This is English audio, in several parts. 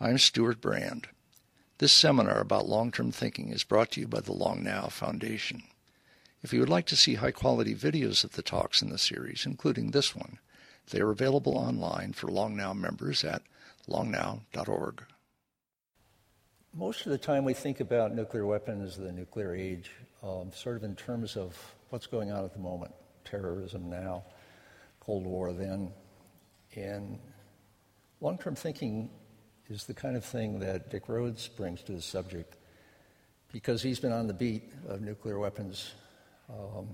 I'm Stewart Brand. This seminar about long-term thinking is brought to you by the Long Now Foundation. If you would like to see high-quality videos of the talks in the series, including this one, they are available online for Long Now members at longnow.org. Most of the time, we think about nuclear weapons, the nuclear age, um, sort of in terms of what's going on at the moment terrorism now, Cold War then. And long term thinking is the kind of thing that Dick Rhodes brings to the subject because he's been on the beat of nuclear weapons um,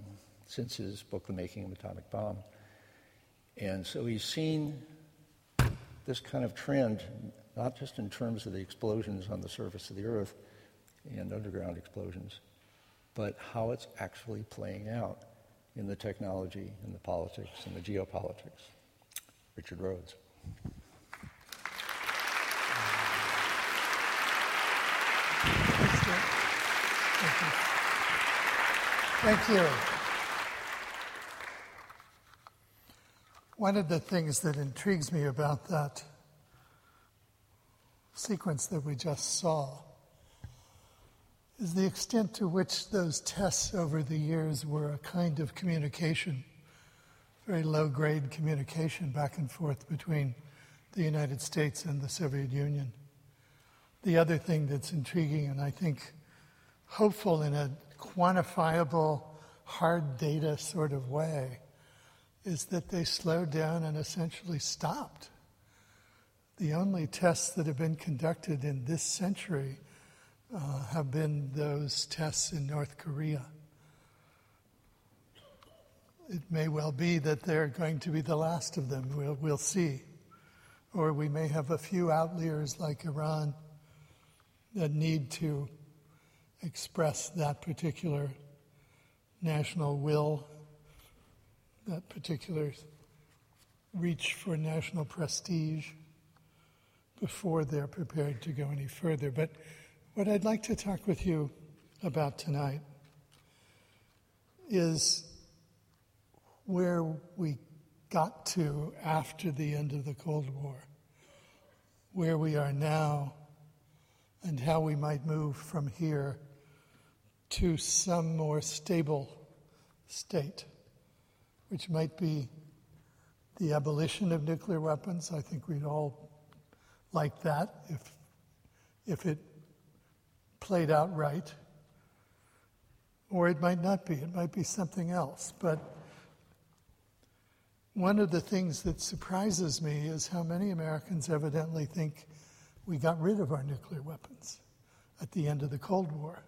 since his book, The Making of an Atomic Bomb. And so he's seen this kind of trend, not just in terms of the explosions on the surface of the Earth and underground explosions, but how it's actually playing out in the technology, in the politics, in the geopolitics. Richard Rhodes. Thank you. One of the things that intrigues me about that sequence that we just saw is the extent to which those tests over the years were a kind of communication, very low grade communication back and forth between the United States and the Soviet Union. The other thing that's intriguing and I think hopeful in a quantifiable, hard data sort of way is that they slowed down and essentially stopped. The only tests that have been conducted in this century uh, have been those tests in North Korea. It may well be that they're going to be the last of them. We'll, we'll see. Or we may have a few outliers like Iran that need to express that particular national will, that particular reach for national prestige before they're prepared to go any further. But what I'd like to talk with you about tonight is where we got to after the end of the Cold War, where we are now, and how we might move from here to some more stable state, which might be the abolition of nuclear weapons. I think we'd all like that if, if it played out right. Or it might not be, it might be something else. But one of the things that surprises me is how many Americans evidently think we got rid of our nuclear weapons at the end of the Cold War.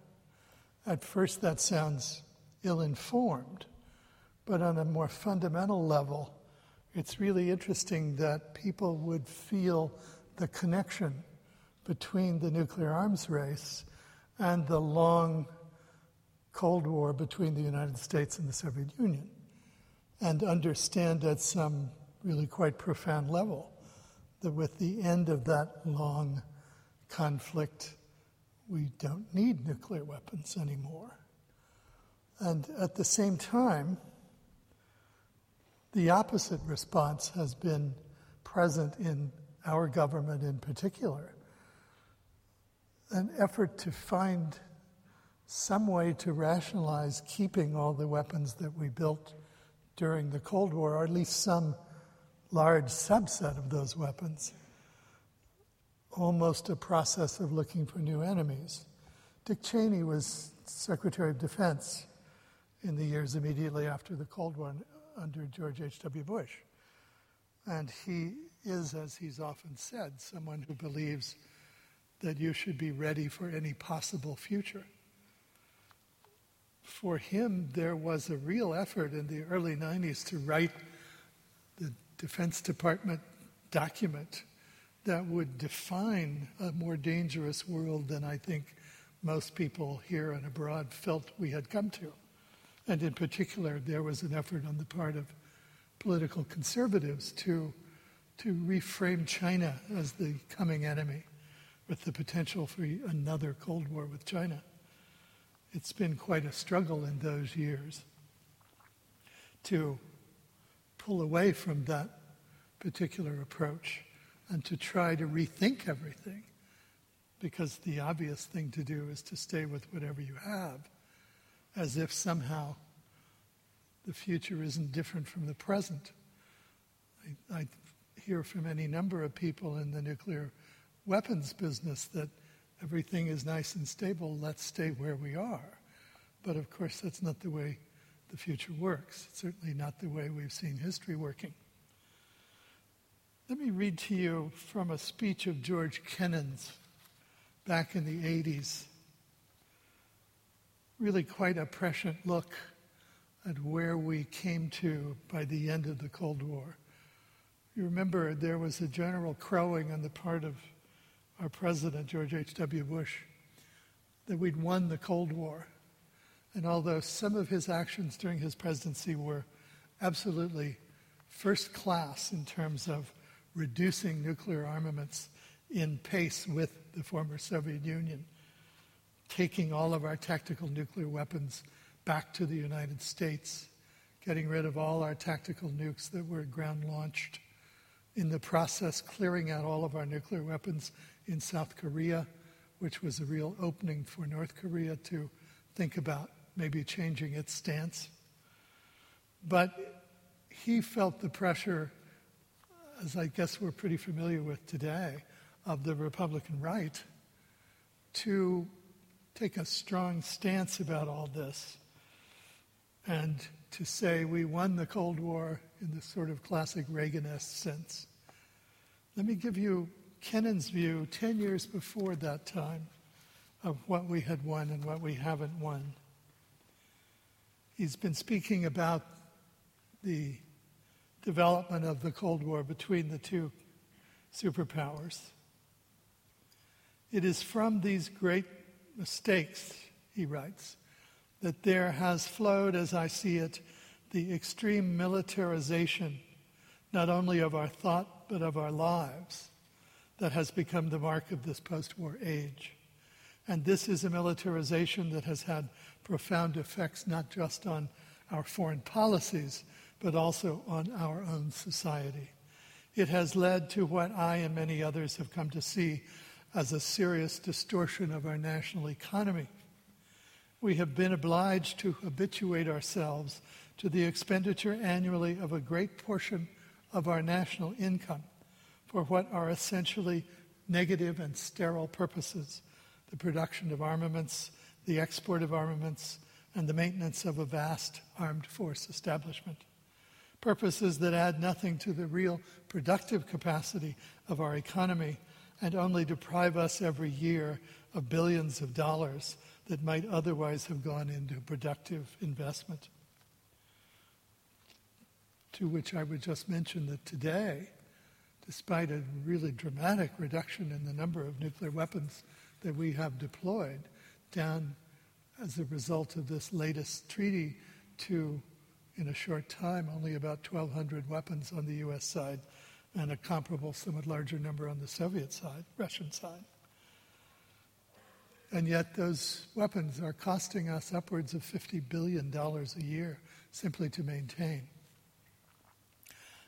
At first, that sounds ill informed, but on a more fundamental level, it's really interesting that people would feel the connection between the nuclear arms race and the long Cold War between the United States and the Soviet Union, and understand at some really quite profound level that with the end of that long conflict, we don't need nuclear weapons anymore. And at the same time, the opposite response has been present in our government in particular an effort to find some way to rationalize keeping all the weapons that we built during the Cold War, or at least some large subset of those weapons almost a process of looking for new enemies. Dick Cheney was Secretary of Defense in the years immediately after the Cold War under George H.W. Bush. And he is, as he's often said, someone who believes that you should be ready for any possible future. For him, there was a real effort in the early 90s to write the Defense Department document that would define a more dangerous world than I think most people here and abroad felt we had come to. And in particular, there was an effort on the part of political conservatives to, to reframe China as the coming enemy with the potential for another Cold War with China. It's been quite a struggle in those years to pull away from that particular approach and to try to rethink everything because the obvious thing to do is to stay with whatever you have, as if somehow the future isn't different from the present. I, I hear from any number of people in the nuclear weapons business that everything is nice and stable, let's stay where we are. But of course, that's not the way the future works. It's certainly not the way we've seen history working. Let me read to you from a speech of George Kennan's back in the 80s. Really quite a prescient look at where we came to by the end of the Cold War. You remember there was a general crowing on the part of our president, George H.W. Bush, that we'd won the Cold War. And although some of his actions during his presidency were absolutely first class in terms of reducing nuclear armaments in pace with the former Soviet Union, taking all of our tactical nuclear weapons back to the United States, getting rid of all our tactical nukes that were ground launched, in the process, clearing out all of our nuclear weapons in South Korea, which was a real opening for North Korea to think about maybe changing its stance. But he felt the pressure, as I guess we're pretty familiar with today, of the Republican right to take a strong stance about all this and to say we won the Cold War in the sort of classic Reaganist sense. Let me give you Kennan's view 10 years before that time of what we had won and what we haven't won. He's been speaking about the development of the Cold War between the two superpowers. It is from these great mistakes, he writes, that there has flowed, as I see it, the extreme militarization, not only of our thought, but of our lives, that has become the mark of this post war age. And this is a militarization that has had profound effects not just on our foreign policies, but also on our own society. It has led to what I and many others have come to see as a serious distortion of our national economy. We have been obliged to habituate ourselves to the expenditure annually of a great portion of our national income for what are essentially negative and sterile purposes the production of armaments, the export of armaments, and the maintenance of a vast armed force establishment. Purposes that add nothing to the real productive capacity of our economy and only deprive us every year of billions of dollars that might otherwise have gone into productive investment. To which I would just mention that today, despite a really dramatic reduction in the number of nuclear weapons that we have deployed, down as a result of this latest treaty to, in a short time, only about 1,200 weapons on the U.S. side and a comparable, somewhat larger number on the Soviet side, Russian side. And yet, those weapons are costing us upwards of $50 billion a year simply to maintain.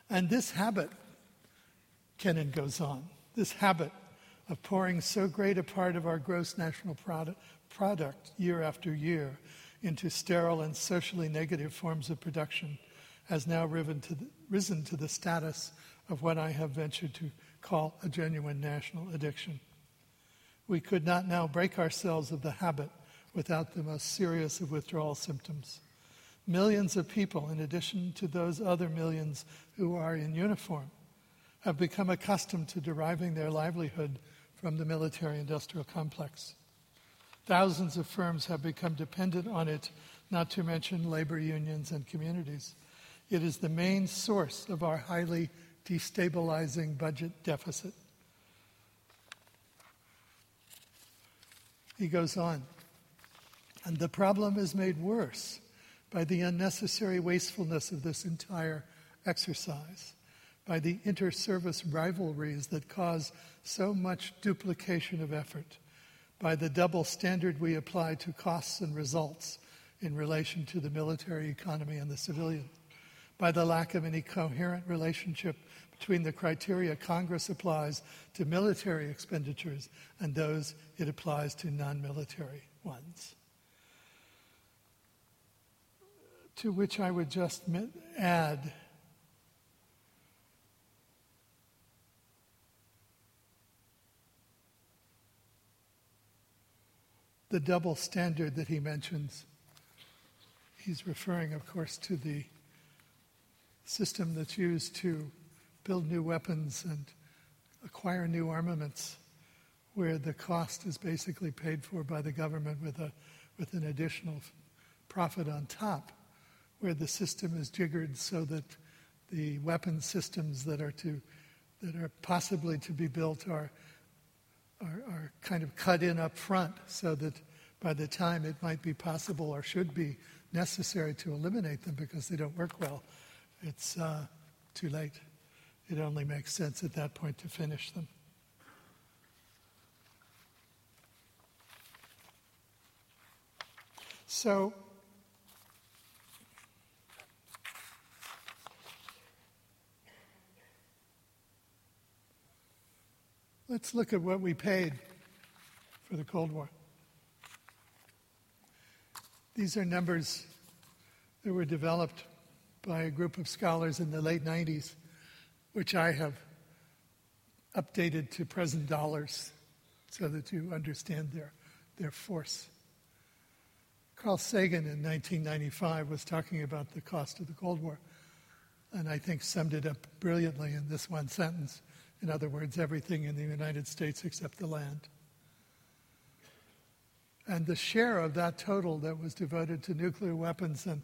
And this habit, Kennan goes on, this habit of pouring so great a part of our gross national product, product year after year into sterile and socially negative forms of production has now risen to the, risen to the status of what I have ventured to call a genuine national addiction. We could not now break ourselves of the habit without the most serious of withdrawal symptoms. Millions of people, in addition to those other millions who are in uniform, have become accustomed to deriving their livelihood from the military industrial complex. Thousands of firms have become dependent on it, not to mention labor unions and communities. It is the main source of our highly destabilizing budget deficit. He goes on, and the problem is made worse by the unnecessary wastefulness of this entire exercise, by the inter service rivalries that cause so much duplication of effort, by the double standard we apply to costs and results in relation to the military economy and the civilian, by the lack of any coherent relationship between the criteria Congress applies to military expenditures and those it applies to non military ones. To which I would just add the double standard that he mentions. He's referring, of course, to the system that's used to build new weapons and acquire new armaments, where the cost is basically paid for by the government with, a, with an additional profit on top, where the system is jiggered so that the weapon systems that are to that are possibly to be built are are, are kind of cut in up front so that by the time it might be possible or should be necessary to eliminate them because they don't work well, it's uh, too late. It only makes sense at that point to finish them. So, let's look at what we paid for the Cold War. These are numbers that were developed by a group of scholars in the late 90s, which I have updated to present dollars so that you understand their, their force. Carl Sagan in 1995 was talking about the cost of the Cold War, and I think summed it up brilliantly in this one sentence. In other words, everything in the United States except the land. And the share of that total that was devoted to nuclear weapons and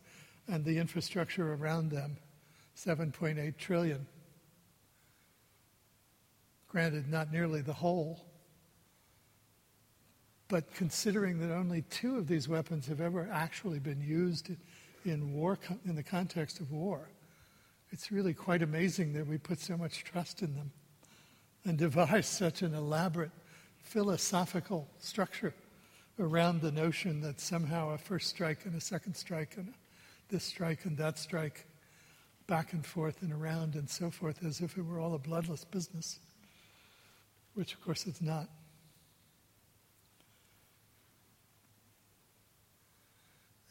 and the infrastructure around them, 7.8 trillion. Granted, not nearly the whole, but considering that only two of these weapons have ever actually been used in war, in the context of war, it's really quite amazing that we put so much trust in them and devised such an elaborate philosophical structure around the notion that somehow a first strike and a second strike and this strike and that strike, back and forth and around and so forth, as if it were all a bloodless business, which of course it's not.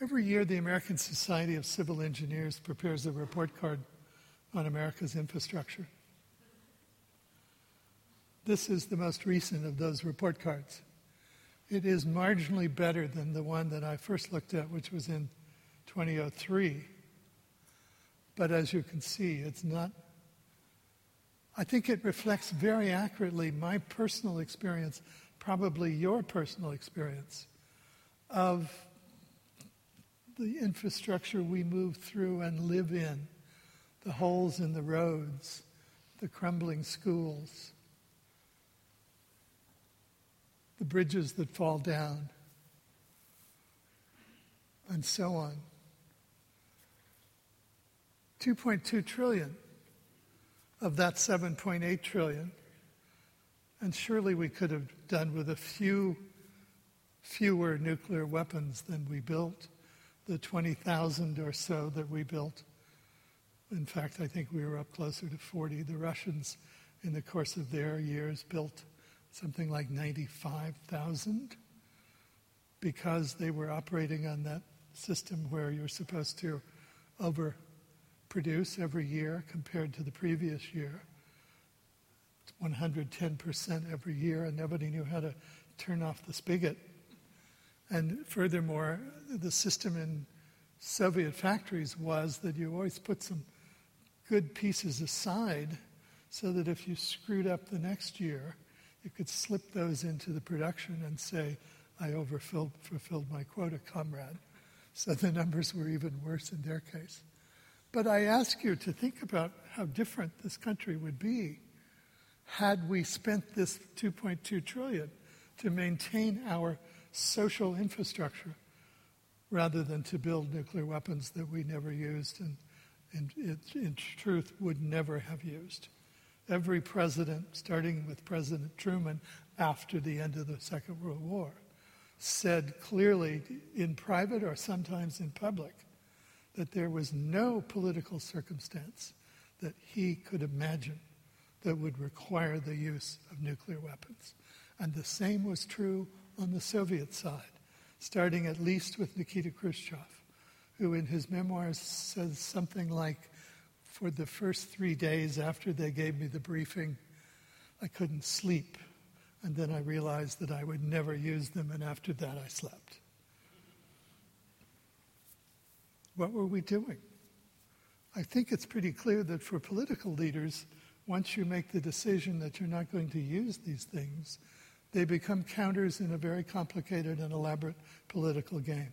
Every year, the American Society of Civil Engineers prepares a report card on America's infrastructure. This is the most recent of those report cards. It is marginally better than the one that I first looked at, which was in 2003. But as you can see, it's not. I think it reflects very accurately my personal experience, probably your personal experience, of the infrastructure we move through and live in, the holes in the roads, the crumbling schools, the bridges that fall down, and so on. 2.2 trillion of that 7.8 trillion. And surely we could have done with a few fewer nuclear weapons than we built, the 20,000 or so that we built. In fact, I think we were up closer to 40. The Russians, in the course of their years, built something like 95,000 because they were operating on that system where you're supposed to overproduce every year compared to the previous year. It's 110% every year, and nobody knew how to turn off the spigot. And furthermore, the system in Soviet factories was that you always put some good pieces aside so that if you screwed up the next year, you could slip those into the production and say, I overfilled fulfilled my quota, comrade. So the numbers were even worse in their case. But I ask you to think about how different this country would be had we spent this 2.2 trillion to maintain our social infrastructure rather than to build nuclear weapons that we never used and, and it, in truth would never have used. Every president, starting with President Truman after the end of the Second World War, said clearly in private or sometimes in public that there was no political circumstance that he could imagine that would require the use of nuclear weapons. And the same was true on the Soviet side, starting at least with Nikita Khrushchev, who in his memoirs says something like, For the first three days after they gave me the briefing, I couldn't sleep. And then I realized that I would never use them, and after that I slept. What were we doing? I think it's pretty clear that for political leaders, once you make the decision that you're not going to use these things, they become counters in a very complicated and elaborate political game.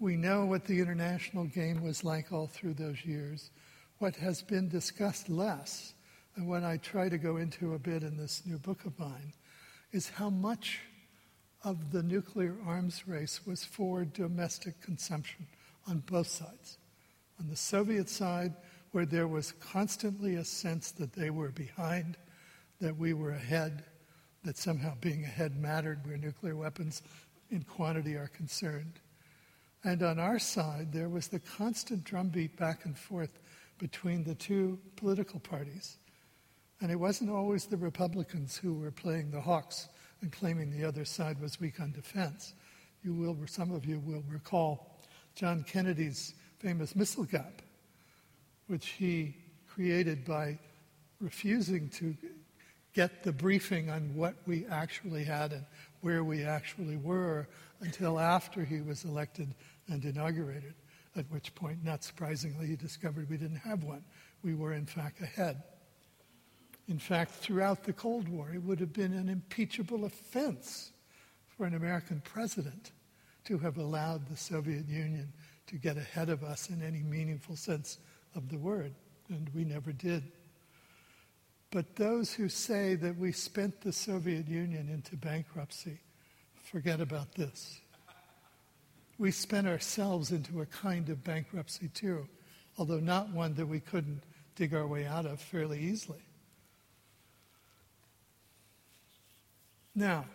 We know what the international game was like all through those years. What has been discussed less, and what I try to go into a bit in this new book of mine, is how much of the nuclear arms race was for domestic consumption on both sides. On the Soviet side, where there was constantly a sense that they were behind, that we were ahead, that somehow being ahead mattered where nuclear weapons in quantity are concerned. And on our side, there was the constant drumbeat back and forth between the two political parties. And it wasn't always the Republicans who were playing the hawks and claiming the other side was weak on defense. You will, some of you will recall John Kennedy's famous missile gap, which he created by refusing to get the briefing on what we actually had and where we actually were until after he was elected and inaugurated, at which point, not surprisingly, he discovered we didn't have one. We were, in fact, ahead. In fact, throughout the Cold War, it would have been an impeachable offense for an American president to have allowed the Soviet Union to get ahead of us in any meaningful sense of the word, and we never did. But those who say that we spent the Soviet Union into bankruptcy forget about this. We spent ourselves into a kind of bankruptcy too, although not one that we couldn't dig our way out of fairly easily. Now,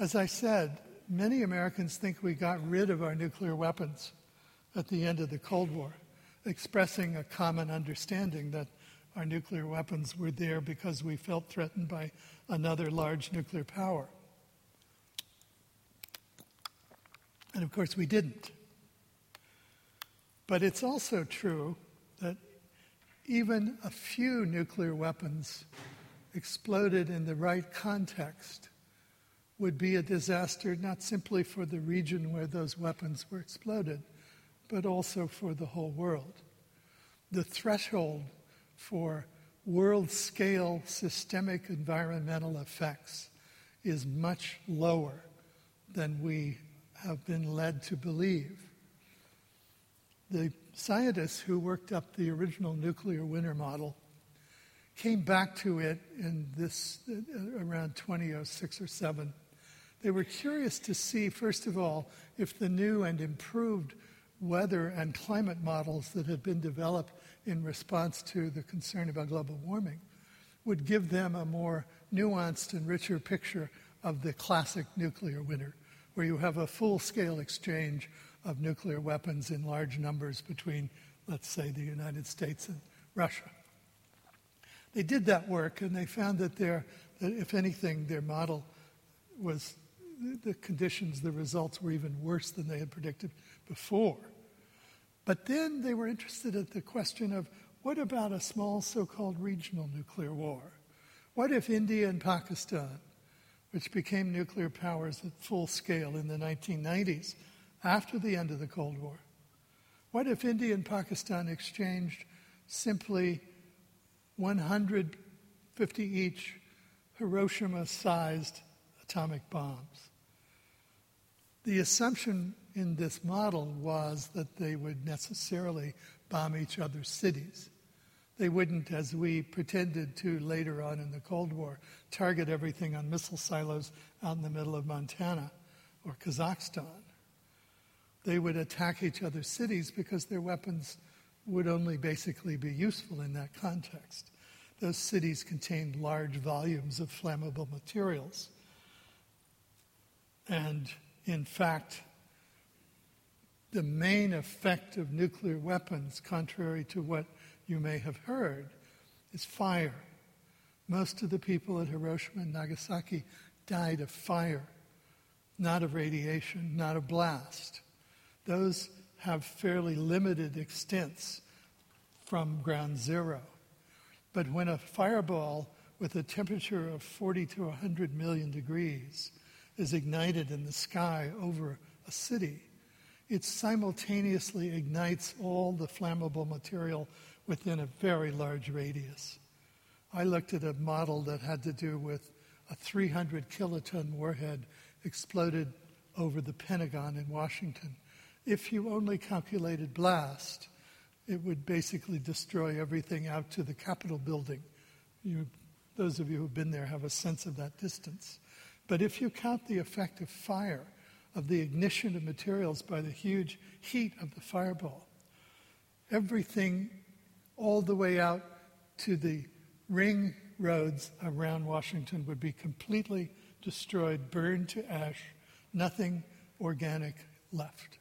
as I said, many Americans think we got rid of our nuclear weapons at the end of the Cold War, expressing a common understanding that our nuclear weapons were there because we felt threatened by another large nuclear power. And of course, we didn't. But it's also true that even a few nuclear weapons exploded in the right context would be a disaster not simply for the region where those weapons were exploded, but also for the whole world. The threshold for world scale systemic environmental effects is much lower than we have been led to believe. The scientists who worked up the original nuclear winter model came back to it in this uh, around 2006 or 7. They were curious to see, first of all, if the new and improved weather and climate models that had been developed in response to the concern about global warming would give them a more nuanced and richer picture of the classic nuclear winter, where you have a full scale exchange of nuclear weapons in large numbers between, let's say, the United States and Russia. They did that work and they found that, their, that if anything, their model was the conditions, the results were even worse than they had predicted before. But then they were interested at the question of what about a small so called regional nuclear war? What if India and Pakistan, which became nuclear powers at full scale in the 1990s after the end of the Cold War, what if India and Pakistan exchanged simply 150 each Hiroshima sized atomic bombs? The assumption in this model was that they would necessarily bomb each other's cities. They wouldn't, as we pretended to later on in the Cold War, target everything on missile silos out in the middle of Montana or Kazakhstan. They would attack each other's cities because their weapons would only basically be useful in that context. Those cities contained large volumes of flammable materials. And in fact, the main effect of nuclear weapons, contrary to what you may have heard, is fire. Most of the people at Hiroshima and Nagasaki died of fire, not of radiation, not of blast. Those have fairly limited extents from ground zero. But when a fireball with a temperature of 40 to 100 million degrees is ignited in the sky over a city, it simultaneously ignites all the flammable material within a very large radius. I looked at a model that had to do with a 300 kiloton warhead exploded over the Pentagon in Washington. If you only calculated blast, it would basically destroy everything out to the Capitol building. You, those of you who've been there have a sense of that distance. But if you count the effect of fire, of the ignition of materials by the huge heat of the fireball, everything all the way out to the ring roads around Washington would be completely destroyed, burned to ash, nothing organic left.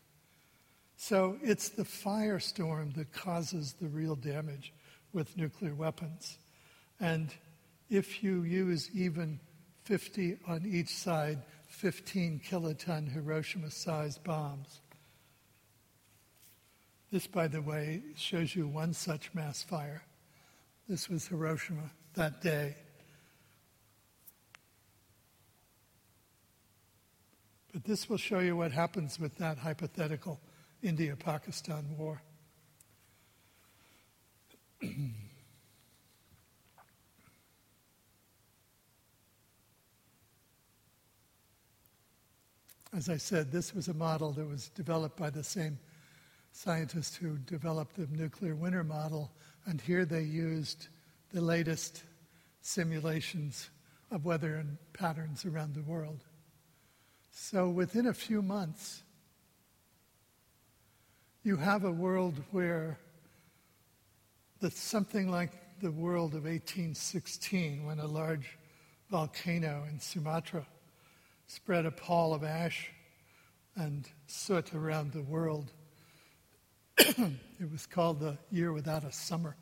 So it's the firestorm that causes the real damage with nuclear weapons. And if you use even 50 on each side, 15 kiloton Hiroshima sized bombs. This, by the way, shows you one such mass fire. This was Hiroshima that day. But this will show you what happens with that hypothetical India Pakistan war. As I said, this was a model that was developed by the same scientists who developed the nuclear winter model, and here they used the latest simulations of weather and patterns around the world. So within a few months, you have a world where that's something like the world of 1816 when a large volcano in Sumatra spread a pall of ash and soot around the world. it was called the year without a summer.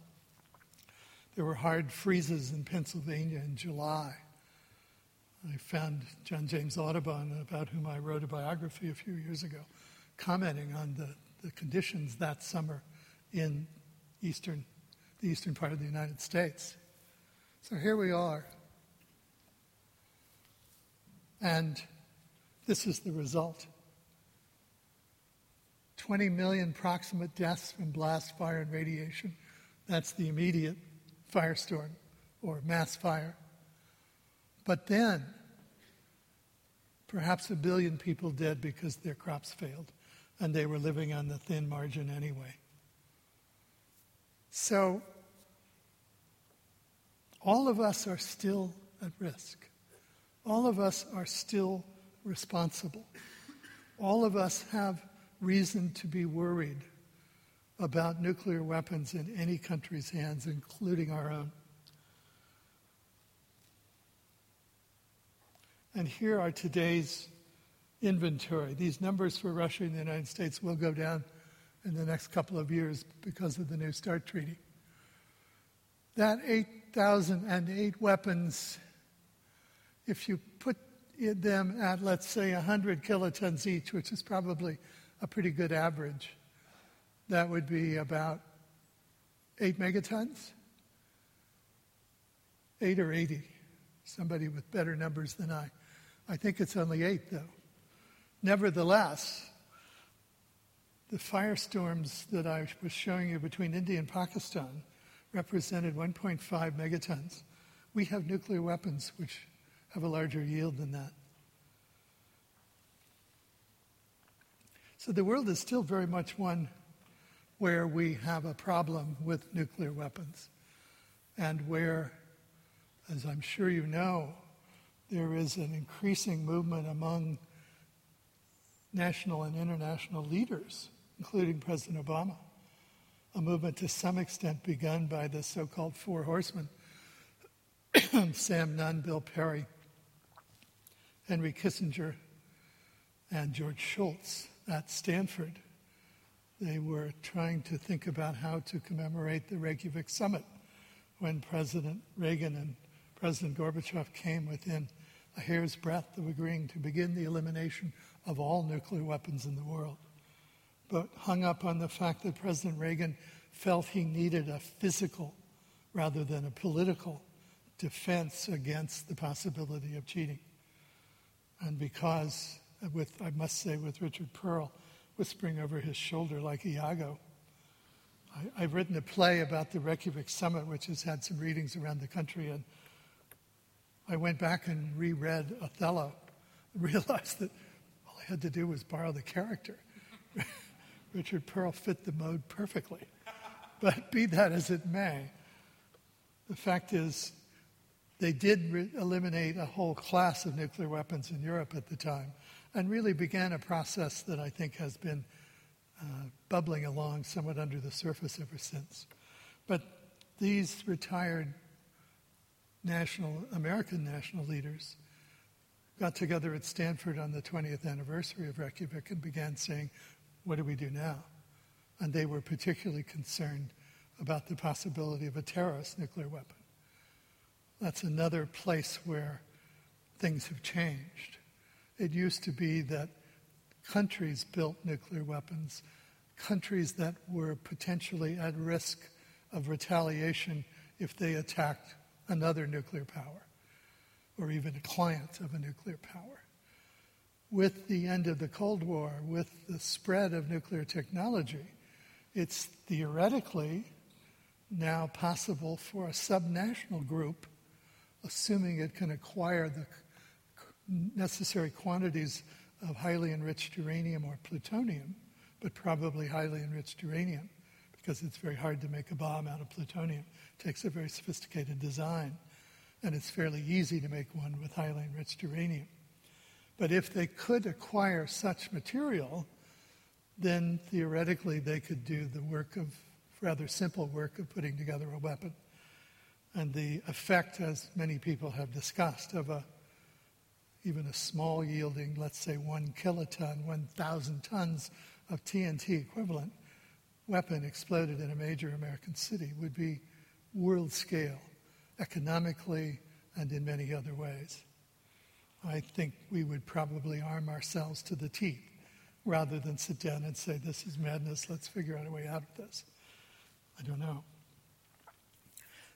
There were hard freezes in Pennsylvania in July. I found John James Audubon, about whom I wrote a biography a few years ago, commenting on the the conditions that summer in eastern, the eastern part of the United States. So here we are. And this is the result 20 million proximate deaths from blast, fire, and radiation. That's the immediate firestorm or mass fire. But then, perhaps a billion people dead because their crops failed and they were living on the thin margin anyway. So, all of us are still at risk. All of us are still responsible. All of us have reason to be worried about nuclear weapons in any country's hands, including our own. And here are today's inventory. These numbers for Russia and the United States will go down in the next couple of years because of the New START treaty. That 8,008 weapons, if you put them at, let's say, 100 kilotons each, which is probably a pretty good average, that would be about 8 megatons? 8 or 80. Somebody with better numbers than I. I think it's only 8, though. Nevertheless, the firestorms that I was showing you between India and Pakistan represented 1.5 megatons. We have nuclear weapons which have a larger yield than that. So the world is still very much one where we have a problem with nuclear weapons and where, as I'm sure you know, there is an increasing movement among national and international leaders, including President Obama. A movement to some extent begun by the so called Four Horsemen Sam Nunn, Bill Perry, Henry Kissinger, and George Shultz at Stanford. They were trying to think about how to commemorate the Reykjavik summit, when President Reagan and President Gorbachev came within a hair's breadth of agreeing to begin the elimination of all nuclear weapons in the world, but hung up on the fact that President Reagan felt he needed a physical rather than a political defense against the possibility of cheating. And because, with, I must say, with Richard Perle, whispering over his shoulder like Iago, I, have written a play about the Reykjavik summit, which has had some readings around the country, and I went back and reread Othello and realized that all I had to do was borrow the character. Richard Perle fit the mode perfectly. But be that as it may, the fact is, they did re- eliminate a whole class of nuclear weapons in Europe at the time and really began a process that I think has been uh, bubbling along somewhat under the surface ever since. But these retired national American national leaders got together at Stanford on the 20th anniversary of Reykjavik and began saying, "What do we do now?" And they were particularly concerned about the possibility of a terrorist nuclear weapon. That's another place where things have changed. It used to be that countries built nuclear weapons, countries that were potentially at risk of retaliation if they attacked another nuclear power or even a client of a nuclear power. With the end of the Cold War, with the spread of nuclear technology, it's theoretically now possible for a subnational group, assuming it can acquire the necessary quantities of highly enriched uranium or plutonium, but probably highly enriched uranium, because it's very hard to make a bomb out of plutonium. It takes a very sophisticated design, and it's fairly easy to make one with highly enriched uranium. But if they could acquire such material, then theoretically they could do the work of, rather simple work of putting together a weapon. And the effect, as many people have discussed, of a even a small yielding, let's say one kiloton, 1,000 tons of TNT equivalent weapon exploded in a major American city would be world scale, economically and in many other ways. I think we would probably arm ourselves to the teeth rather than sit down and say, This is madness, let's figure out a way out of this. I don't know.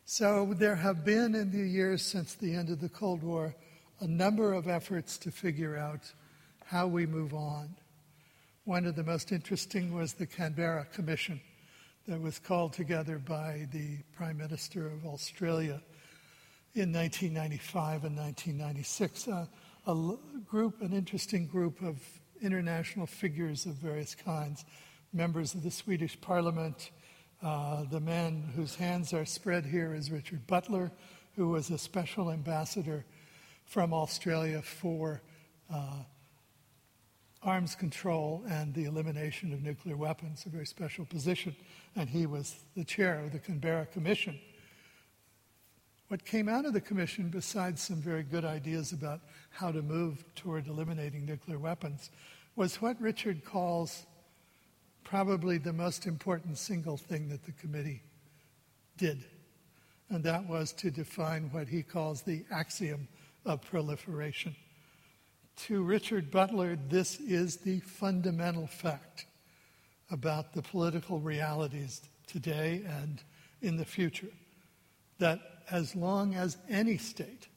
So there have been in the years since the end of the Cold War a number of efforts to figure out how we move on. One of the most interesting was the Canberra Commission that was called together by the Prime Minister of Australia in 1995 and 1996. Uh, a group, an interesting group of international figures of various kinds, members of the Swedish Parliament. Uh, the man whose hands are spread here is Richard Butler, who was a special ambassador from Australia for uh, arms control and the elimination of nuclear weapons, a very special position, and he was the chair of the Canberra Commission. What came out of the commission, besides some very good ideas about how to move toward eliminating nuclear weapons, was what Richard calls probably the most important single thing that the committee did. And that was to define what he calls the axiom of proliferation. To Richard Butler, this is the fundamental fact about the political realities today and in the future that as long as any state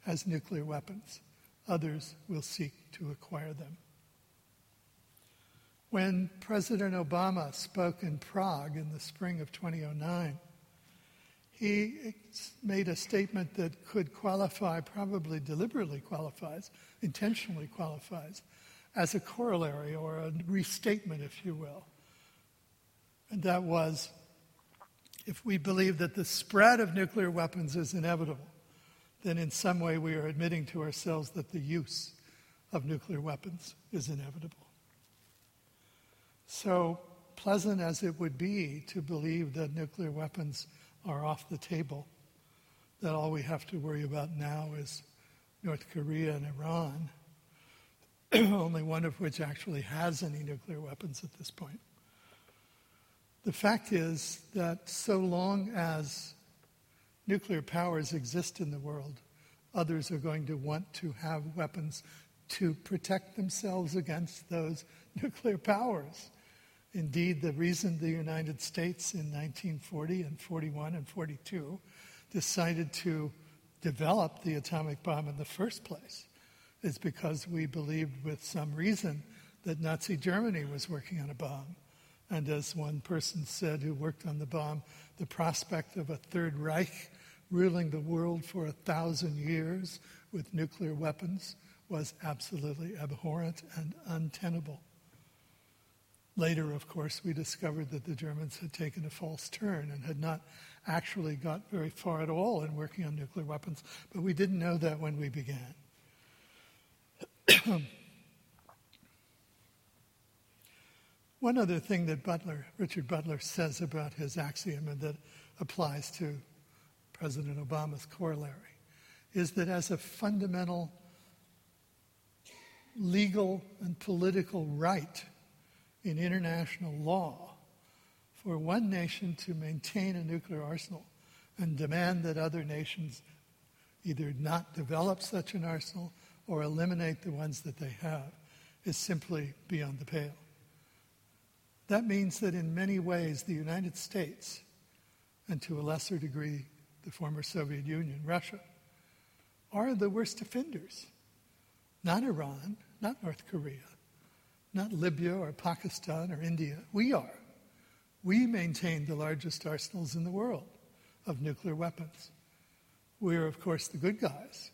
has nuclear weapons, others will seek to acquire them. When President Obama spoke in Prague in the spring of 2009, he made a statement that could qualify, probably deliberately qualifies, intentionally qualifies, as a corollary or a restatement, if you will. And that was if we believe that the spread of nuclear weapons is inevitable, then in some way we are admitting to ourselves that the use of nuclear weapons is inevitable. So pleasant as it would be to believe that nuclear weapons are off the table, that all we have to worry about now is North Korea and Iran, only one of which actually has any nuclear weapons at this point. The fact is that so long as nuclear powers exist in the world, others are going to want to have weapons to protect themselves against those nuclear powers. Indeed, the reason the United States in 1940 and 41 and 42 decided to develop the atomic bomb in the first place is because we believed with some reason that Nazi Germany was working on a bomb. And as one person said who worked on the bomb, the prospect of a Third Reich ruling the world for a thousand years with nuclear weapons was absolutely abhorrent and untenable. Later, of course, we discovered that the Germans had taken a false turn and had not actually got very far at all in working on nuclear weapons, but we didn't know that when we began. One other thing that Butler, Richard Butler says about his axiom and that applies to President Obama's corollary is that as a fundamental legal and political right in international law for one nation to maintain a nuclear arsenal and demand that other nations either not develop such an arsenal or eliminate the ones that they have is simply beyond the pale. That means that in many ways, the United States, and to a lesser degree, the former Soviet Union, Russia, are the worst offenders. Not Iran, not North Korea, not Libya or Pakistan or India. We are. We maintain the largest arsenals in the world of nuclear weapons. We're, of course, the good guys.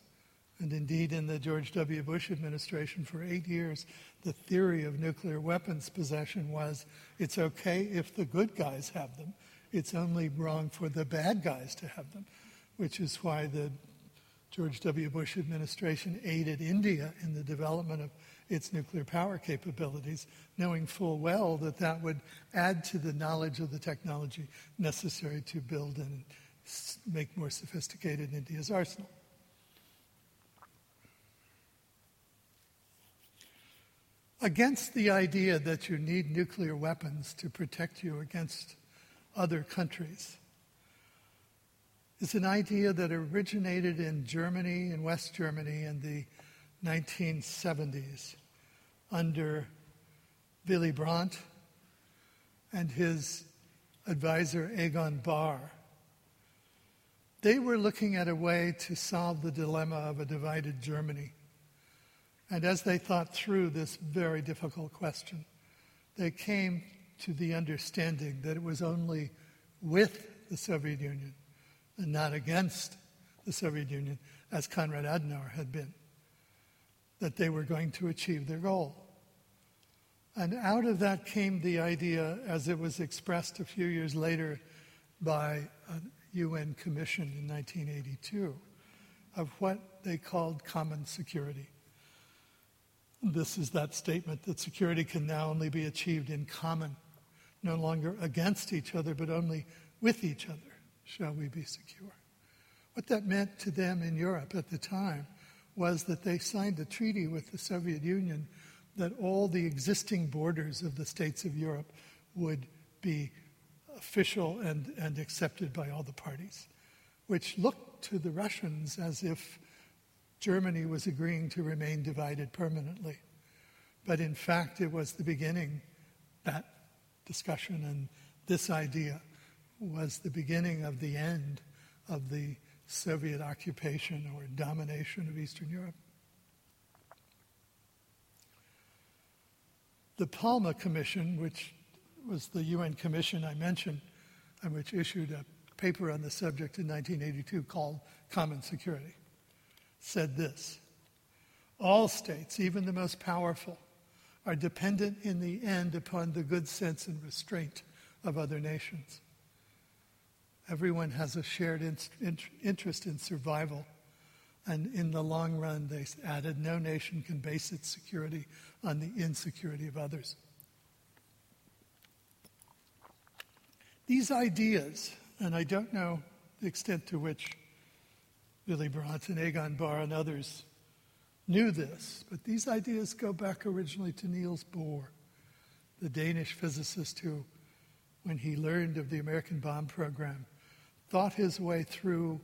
And indeed, in the George W. Bush administration, for eight years, the theory of nuclear weapons possession was it's okay if the good guys have them, it's only wrong for the bad guys to have them, which is why the George W. Bush administration aided India in the development of its nuclear power capabilities, knowing full well that that would add to the knowledge of the technology necessary to build and make more sophisticated India's arsenal. Against the idea that you need nuclear weapons to protect you against other countries is an idea that originated in Germany, in West Germany, in the 1970s under Willy Brandt and his advisor Egon Bahr. They were looking at a way to solve the dilemma of a divided Germany. And as they thought through this very difficult question, they came to the understanding that it was only with the Soviet Union and not against the Soviet Union, as Konrad Adenauer had been, that they were going to achieve their goal. And out of that came the idea, as it was expressed a few years later by a UN commission in 1982, of what they called common security. This is that statement that security can now only be achieved in common, no longer against each other, but only with each other shall we be secure. What that meant to them in Europe at the time was that they signed a treaty with the Soviet Union that all the existing borders of the states of Europe would be official and, and accepted by all the parties, which looked to the Russians as if Germany was agreeing to remain divided permanently. But in fact, it was the beginning, that discussion and this idea was the beginning of the end of the Soviet occupation or domination of Eastern Europe. The Palme Commission, which was the UN commission I mentioned, and which issued a paper on the subject in 1982 called Common Security, said this All states, even the most powerful, are dependent in the end upon the good sense and restraint of other nations. Everyone has a shared in, in, interest in survival. And in the long run, they added, no nation can base its security on the insecurity of others. These ideas, and I don't know the extent to which Willy Brandt and Egon Bahr and others knew this, but these ideas go back originally to Niels Bohr, the Danish physicist who, when he learned of the American bomb program, thought his way through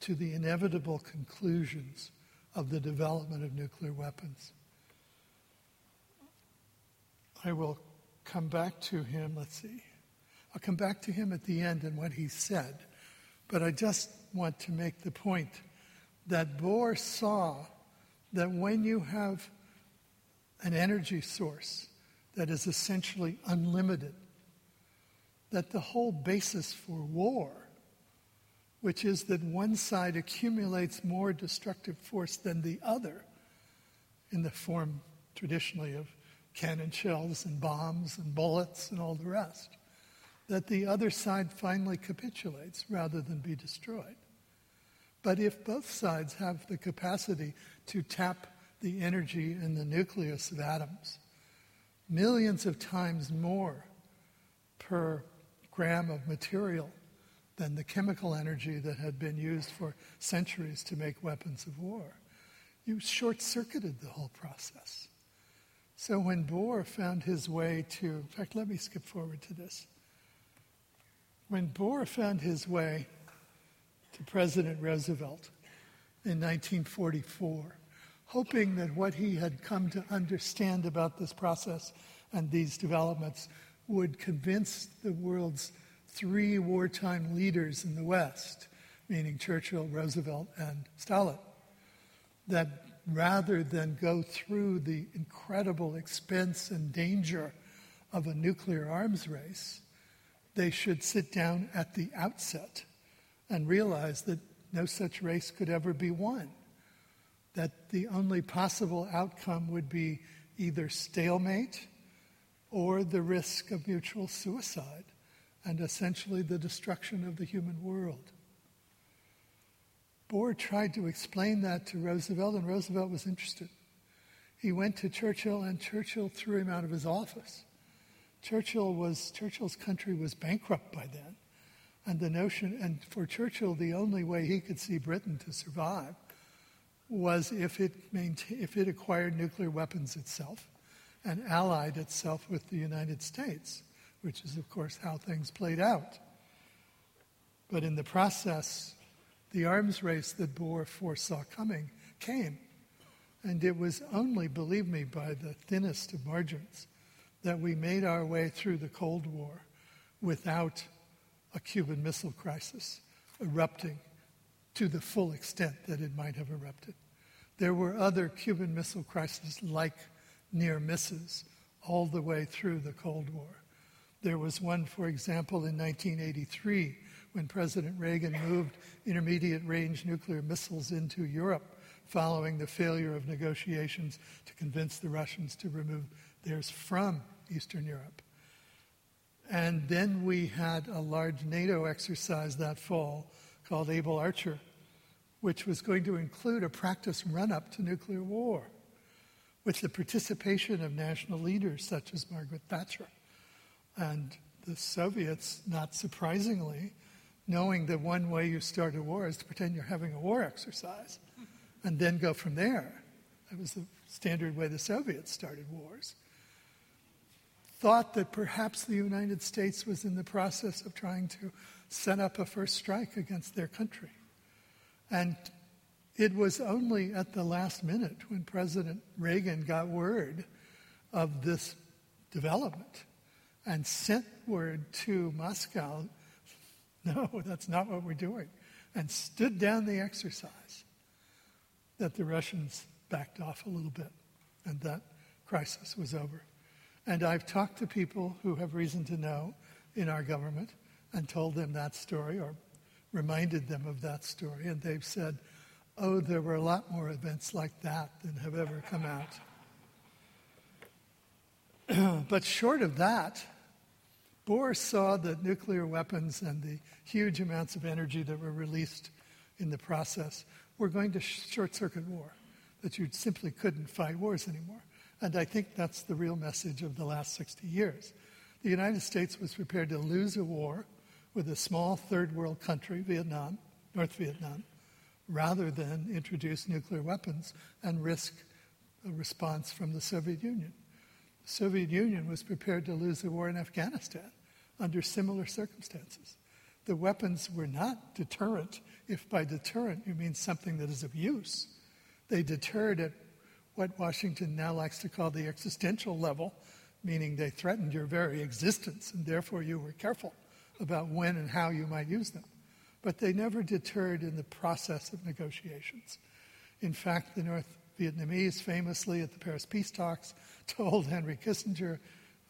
to the inevitable conclusions of the development of nuclear weapons. I will come back to him, let's see. I'll come back to him at the end and what he said, but I just want to make the point that Bohr saw that when you have an energy source that is essentially unlimited, that the whole basis for war, which is that one side accumulates more destructive force than the other, in the form traditionally of cannon shells and bombs and bullets and all the rest, that the other side finally capitulates rather than be destroyed. But if both sides have the capacity to tap the energy in the nucleus of atoms, millions of times more per gram of material than the chemical energy that had been used for centuries to make weapons of war. You short circuited the whole process. So when Bohr found his way to, in fact, let me skip forward to this. When Bohr found his way to President Roosevelt in 1944, hoping that what he had come to understand about this process and these developments would convince the world's three wartime leaders in the West, meaning Churchill, Roosevelt, and Stalin, that rather than go through the incredible expense and danger of a nuclear arms race, they should sit down at the outset and realize that no such race could ever be won. That the only possible outcome would be either stalemate or the risk of mutual suicide and essentially the destruction of the human world. Bohr tried to explain that to Roosevelt, and Roosevelt was interested. He went to Churchill, and Churchill threw him out of his office. Churchill was Churchill's country was bankrupt by then. And the notion, and for Churchill, the only way he could see Britain to survive was if it, maintain, if it acquired nuclear weapons itself and allied itself with the United States, which is, of course, how things played out. But in the process, the arms race that Bohr foresaw coming came. And it was only, believe me, by the thinnest of margins that we made our way through the Cold War without a Cuban Missile Crisis erupting to the full extent that it might have erupted. There were other Cuban Missile Crises like near misses all the way through the Cold War. There was one, for example, in 1983 when President Reagan moved intermediate range nuclear missiles into Europe following the failure of negotiations to convince the Russians to remove theirs from Eastern Europe. And then we had a large NATO exercise that fall called Able Archer, which was going to include a practice run up to nuclear war with the participation of national leaders such as Margaret Thatcher. And the Soviets, not surprisingly, knowing that one way you start a war is to pretend you're having a war exercise and then go from there. That was the standard way the Soviets started wars thought that perhaps the United States was in the process of trying to set up a first strike against their country. And it was only at the last minute when President Reagan got word of this development and sent word to Moscow no, that's not what we're doing, and stood down the exercise that the Russians backed off a little bit and that crisis was over. And I've talked to people who have reason to know in our government and told them that story or reminded them of that story. And they've said, oh, there were a lot more events like that than have ever come out. but short of that, Bohr saw that nuclear weapons and the huge amounts of energy that were released in the process were going to short circuit war, that you simply couldn't fight wars anymore. And I think that's the real message of the last 60 years. The United States was prepared to lose a war with a small third world country, Vietnam, North Vietnam, rather than introduce nuclear weapons and risk a response from the Soviet Union. The Soviet Union was prepared to lose the war in Afghanistan under similar circumstances. the weapons were not deterrent, if by deterrent you mean something that is of use. They deterred at what Washington now likes to call the existential level, meaning they threatened your very existence, and therefore you were careful about when and how you might use them. But they never deterred in the process of negotiations. In fact, the North Vietnamese famously at the Paris peace talks told Henry Kissinger,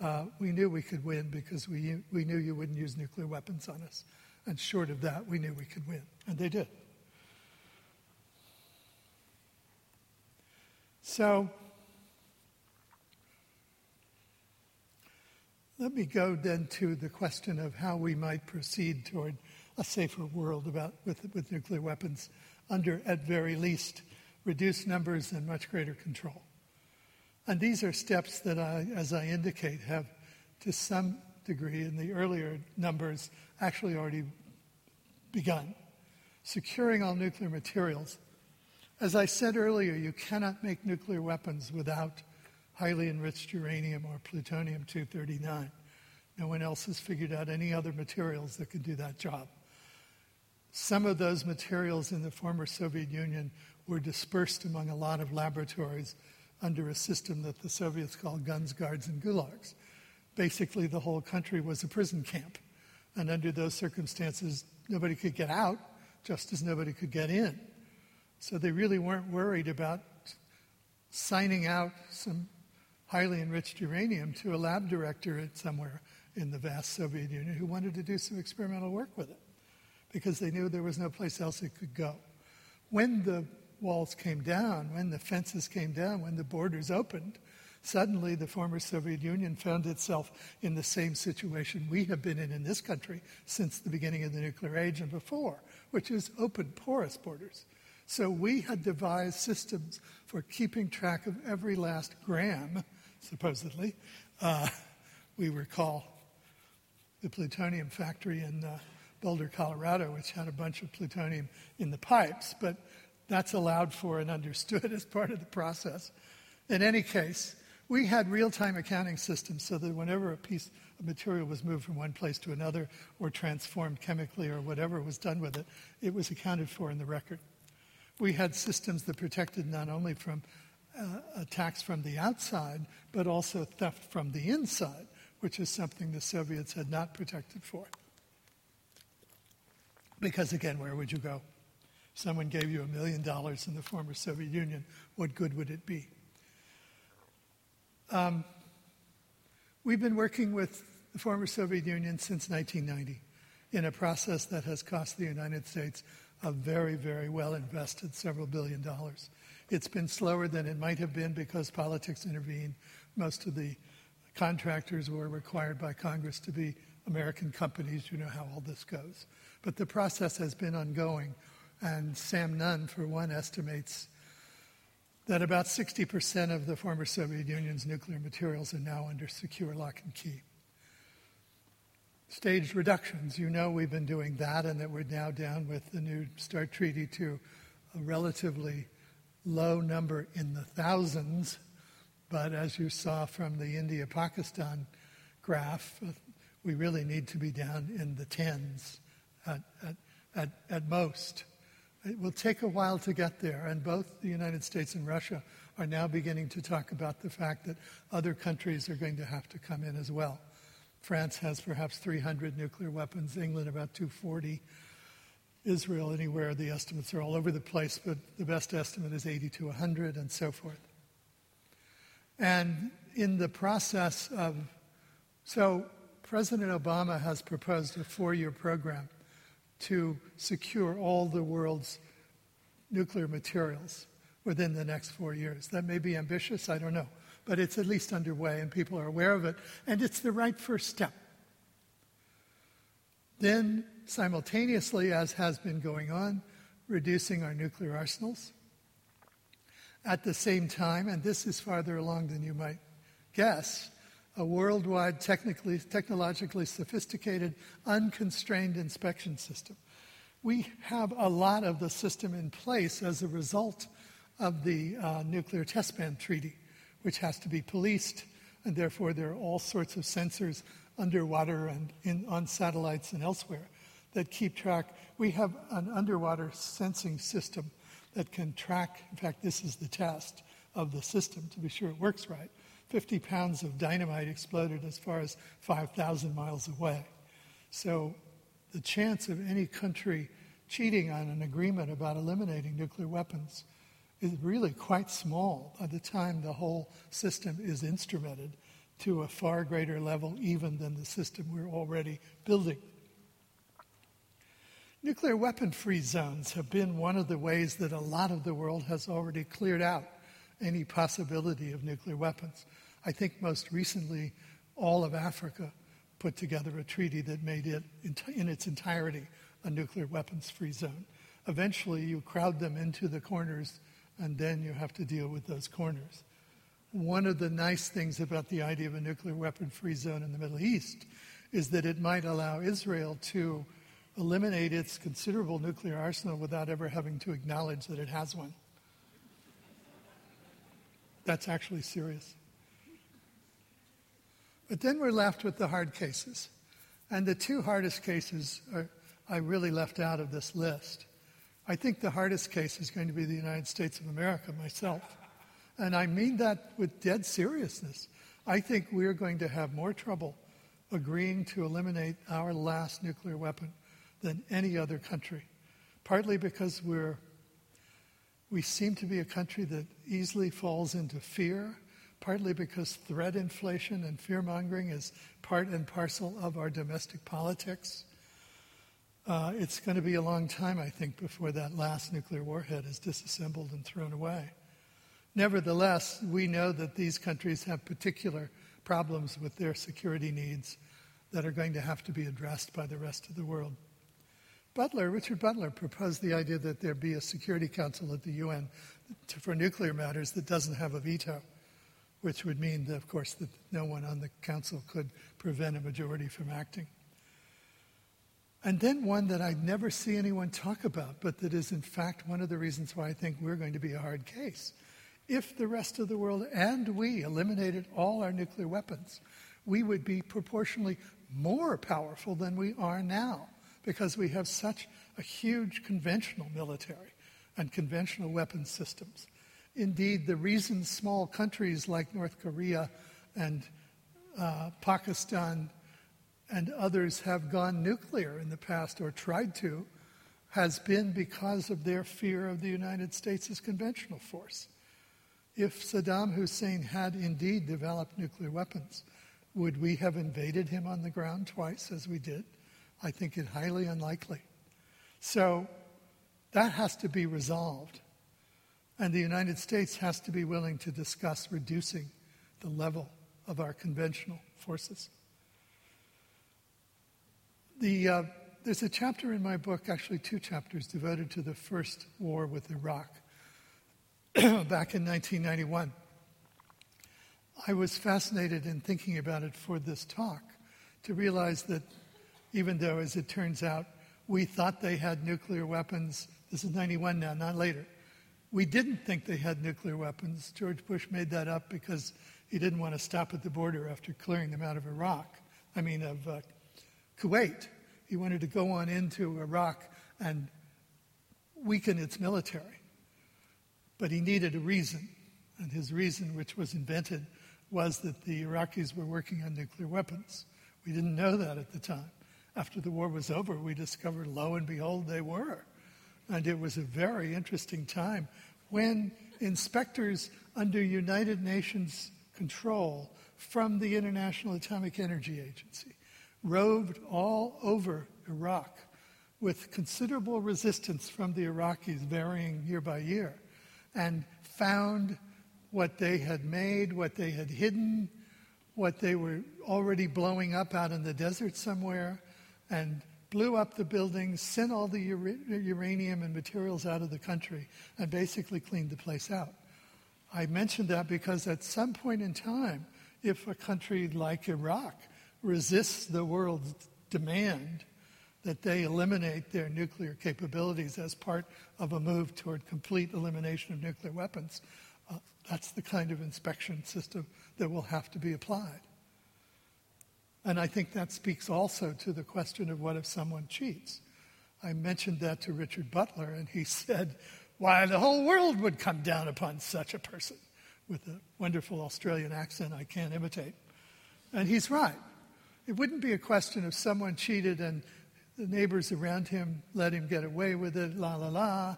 uh, we knew we could win because we, we knew you wouldn't use nuclear weapons on us. And short of that, we knew we could win. And they did. So, let me go then to the question of how we might proceed toward a safer world about, with, with nuclear weapons under, at very least, reduced numbers and much greater control. And these are steps that, I, as I indicate, have to some degree in the earlier numbers actually already begun. Securing all nuclear materials. As I said earlier, you cannot make nuclear weapons without highly enriched uranium or plutonium 239. No one else has figured out any other materials that can do that job. Some of those materials in the former Soviet Union were dispersed among a lot of laboratories under a system that the Soviets called guns, guards, and gulags. Basically, the whole country was a prison camp. And under those circumstances, nobody could get out, just as nobody could get in. So they really weren't worried about signing out some highly enriched uranium to a lab director somewhere in the vast Soviet Union who wanted to do some experimental work with it because they knew there was no place else it could go. When the walls came down, when the fences came down, when the borders opened, suddenly the former Soviet Union found itself in the same situation we have been in in this country since the beginning of the nuclear age and before, which is open, porous borders. So we had devised systems for keeping track of every last gram, supposedly. Uh, we recall the plutonium factory in uh, Boulder, Colorado, which had a bunch of plutonium in the pipes, but that's allowed for and understood as part of the process. In any case, we had real time accounting systems so that whenever a piece of material was moved from one place to another or transformed chemically or whatever was done with it, it was accounted for in the record. We had systems that protected not only from uh, attacks from the outside, but also theft from the inside, which is something the Soviets had not protected for. Because again, where would you go? someone gave you a million dollars in the former Soviet Union, what good would it be? Um, we've been working with the former Soviet Union since 1990 in a process that has cost the United States a very, very well invested several billion dollars. It's been slower than it might have been because politics intervened. Most of the contractors were required by Congress to be American companies. You know how all this goes. But the process has been ongoing and Sam Nunn, for one, estimates that about 60% of the former Soviet Union's nuclear materials are now under secure lock and key. Staged reductions, you know we've been doing that, and that we're now down with the new START treaty to a relatively low number in the thousands. But as you saw from the India Pakistan graph, we really need to be down in the tens at, at, at, at most. It will take a while to get there, and both the United States and Russia are now beginning to talk about the fact that other countries are going to have to come in as well. France has perhaps 300 nuclear weapons, England about 240, Israel anywhere. The estimates are all over the place, but the best estimate is 80 to 100, and so forth. And in the process of, so President Obama has proposed a four year program to secure all the world's nuclear materials within the next four years. That may be ambitious, I don't know. But it's at least underway and people are aware of it, and it's the right first step. Then, simultaneously, as has been going on, reducing our nuclear arsenals. At the same time, and this is farther along than you might guess, a worldwide, technically, technologically sophisticated, unconstrained inspection system. We have a lot of the system in place as a result of the uh, Nuclear Test Ban Treaty, which has to be policed, and therefore there are all sorts of sensors underwater and in, on satellites and elsewhere that keep track. We have an underwater sensing system that can track, in fact, this is the test of the system to be sure it works right. 50 pounds of dynamite exploded as far as 5,000 miles away. So the chance of any country cheating on an agreement about eliminating nuclear weapons is really quite small by the time the whole system is instrumented to a far greater level even than the system we're already building. Nuclear weapon free zones have been one of the ways that a lot of the world has already cleared out any possibility of nuclear weapons. I think most recently, all of Africa put together a treaty that made it in its entirety a nuclear weapons free zone. Eventually, you crowd them into the corners, and then you have to deal with those corners. One of the nice things about the idea of a nuclear weapon free zone in the Middle East is that it might allow Israel to eliminate its considerable nuclear arsenal without ever having to acknowledge that it has one. That's actually serious. But then we're left with the hard cases. And the two hardest cases are, I really left out of this list. I think the hardest case is going to be the United States of America myself. And I mean that with dead seriousness. I think we're going to have more trouble agreeing to eliminate our last nuclear weapon than any other country, partly because we're, we seem to be a country that easily falls into fear, partly because threat inflation and fear mongering is part and parcel of our domestic politics. Uh, it's going to be a long time, I think, before that last nuclear warhead is disassembled and thrown away. Nevertheless, we know that these countries have particular problems with their security needs that are going to have to be addressed by the rest of the world. Butler, Richard Butler, proposed the idea that there be a Security Council at the UN for nuclear matters that doesn't have a veto, which would mean, that, of course, that no one on the council could prevent a majority from acting. And then one that I never see anyone talk about, but that is, in fact, one of the reasons why I think we're going to be a hard case. If the rest of the world and we eliminated all our nuclear weapons, we would be proportionally more powerful than we are now because we have such a huge conventional military and conventional weapons systems. Indeed, the reason small countries like North Korea and uh, Pakistan and others have gone nuclear in the past or tried to has been because of their fear of the United States conventional force. If Saddam Hussein had indeed developed nuclear weapons, would we have invaded him on the ground twice as we did? I think it highly unlikely. So that has to be resolved. And the United States has to be willing to discuss reducing the level of our conventional forces. The, uh, there's a chapter in my book, actually, two chapters, devoted to the first war with Iraq back in 1991. I was fascinated in thinking about it for this talk to realize that even though, as it turns out, we thought they had nuclear weapons. This is 91 now, not later. We didn't think they had nuclear weapons. George Bush made that up because he didn't want to stop at the border after clearing them out of Iraq. I mean, of uh, Kuwait. He wanted to go on into Iraq and weaken its military. But he needed a reason. And his reason, which was invented, was that the Iraqis were working on nuclear weapons. We didn't know that at the time after the war was over, we discovered, lo and behold, they were. And it was a very interesting time when inspectors under United Nations control from the International Atomic Energy Agency roved all over Iraq with considerable resistance from the Iraqis, varying year by year, and found what they had made, what they had hidden, what they were already blowing up out in the desert somewhere, and blew up the buildings, sent all the uranium and materials out of the country, and basically cleaned the place out. I mentioned that because at some point in time, if a country like Iraq resists the world's demand that they eliminate their nuclear capabilities as part of a move toward complete elimination of nuclear weapons, uh, that's the kind of inspection system that will have to be applied. And I think that speaks also to the question of what if someone cheats? I mentioned that to Richard Butler, and he said, Why, the whole world would come down upon such a person with a wonderful Australian accent I can't imitate. And he's right. It wouldn't be a question of someone cheated and the neighbors around him let him get away with it, la la la.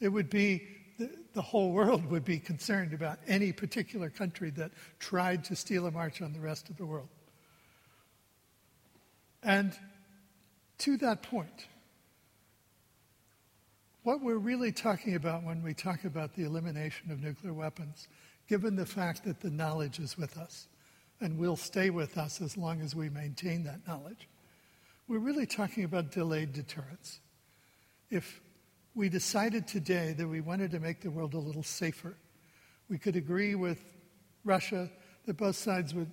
It would be the, the whole world would be concerned about any particular country that tried to steal a march on the rest of the world. And to that point, what we're really talking about when we talk about the elimination of nuclear weapons, given the fact that the knowledge is with us and will stay with us as long as we maintain that knowledge, we're really talking about delayed deterrence. If we decided today that we wanted to make the world a little safer, we could agree with Russia that both sides would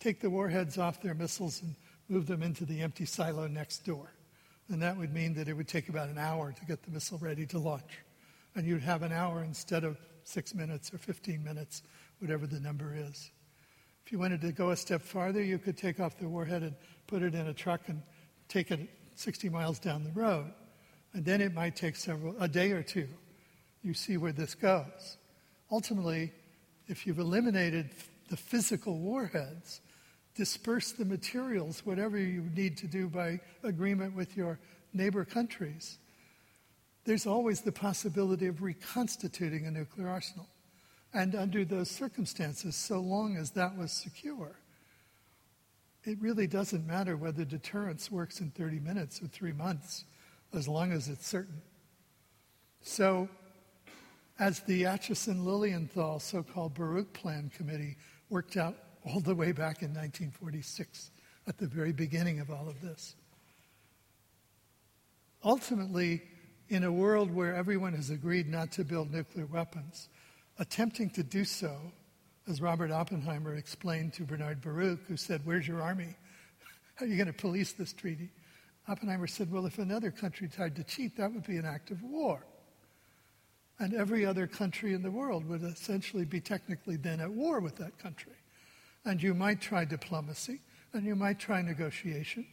take the warheads off their missiles and move them into the empty silo next door. And that would mean that it would take about an hour to get the missile ready to launch. And you'd have an hour instead of six minutes or 15 minutes, whatever the number is. If you wanted to go a step farther, you could take off the warhead and put it in a truck and take it 60 miles down the road. And then it might take several, a day or two. You see where this goes. Ultimately, if you've eliminated the physical warheads, disperse the materials, whatever you need to do by agreement with your neighbor countries, there's always the possibility of reconstituting a nuclear arsenal. And under those circumstances, so long as that was secure, it really doesn't matter whether deterrence works in 30 minutes or three months, as long as it's certain. So, as the Acheson Lilienthal so called Baruch Plan Committee worked out all the way back in 1946, at the very beginning of all of this. Ultimately, in a world where everyone has agreed not to build nuclear weapons, attempting to do so, as Robert Oppenheimer explained to Bernard Baruch, who said, Where's your army? How are you going to police this treaty? Oppenheimer said, Well, if another country tried to cheat, that would be an act of war. And every other country in the world would essentially be technically then at war with that country. And you might try diplomacy, and you might try negotiation,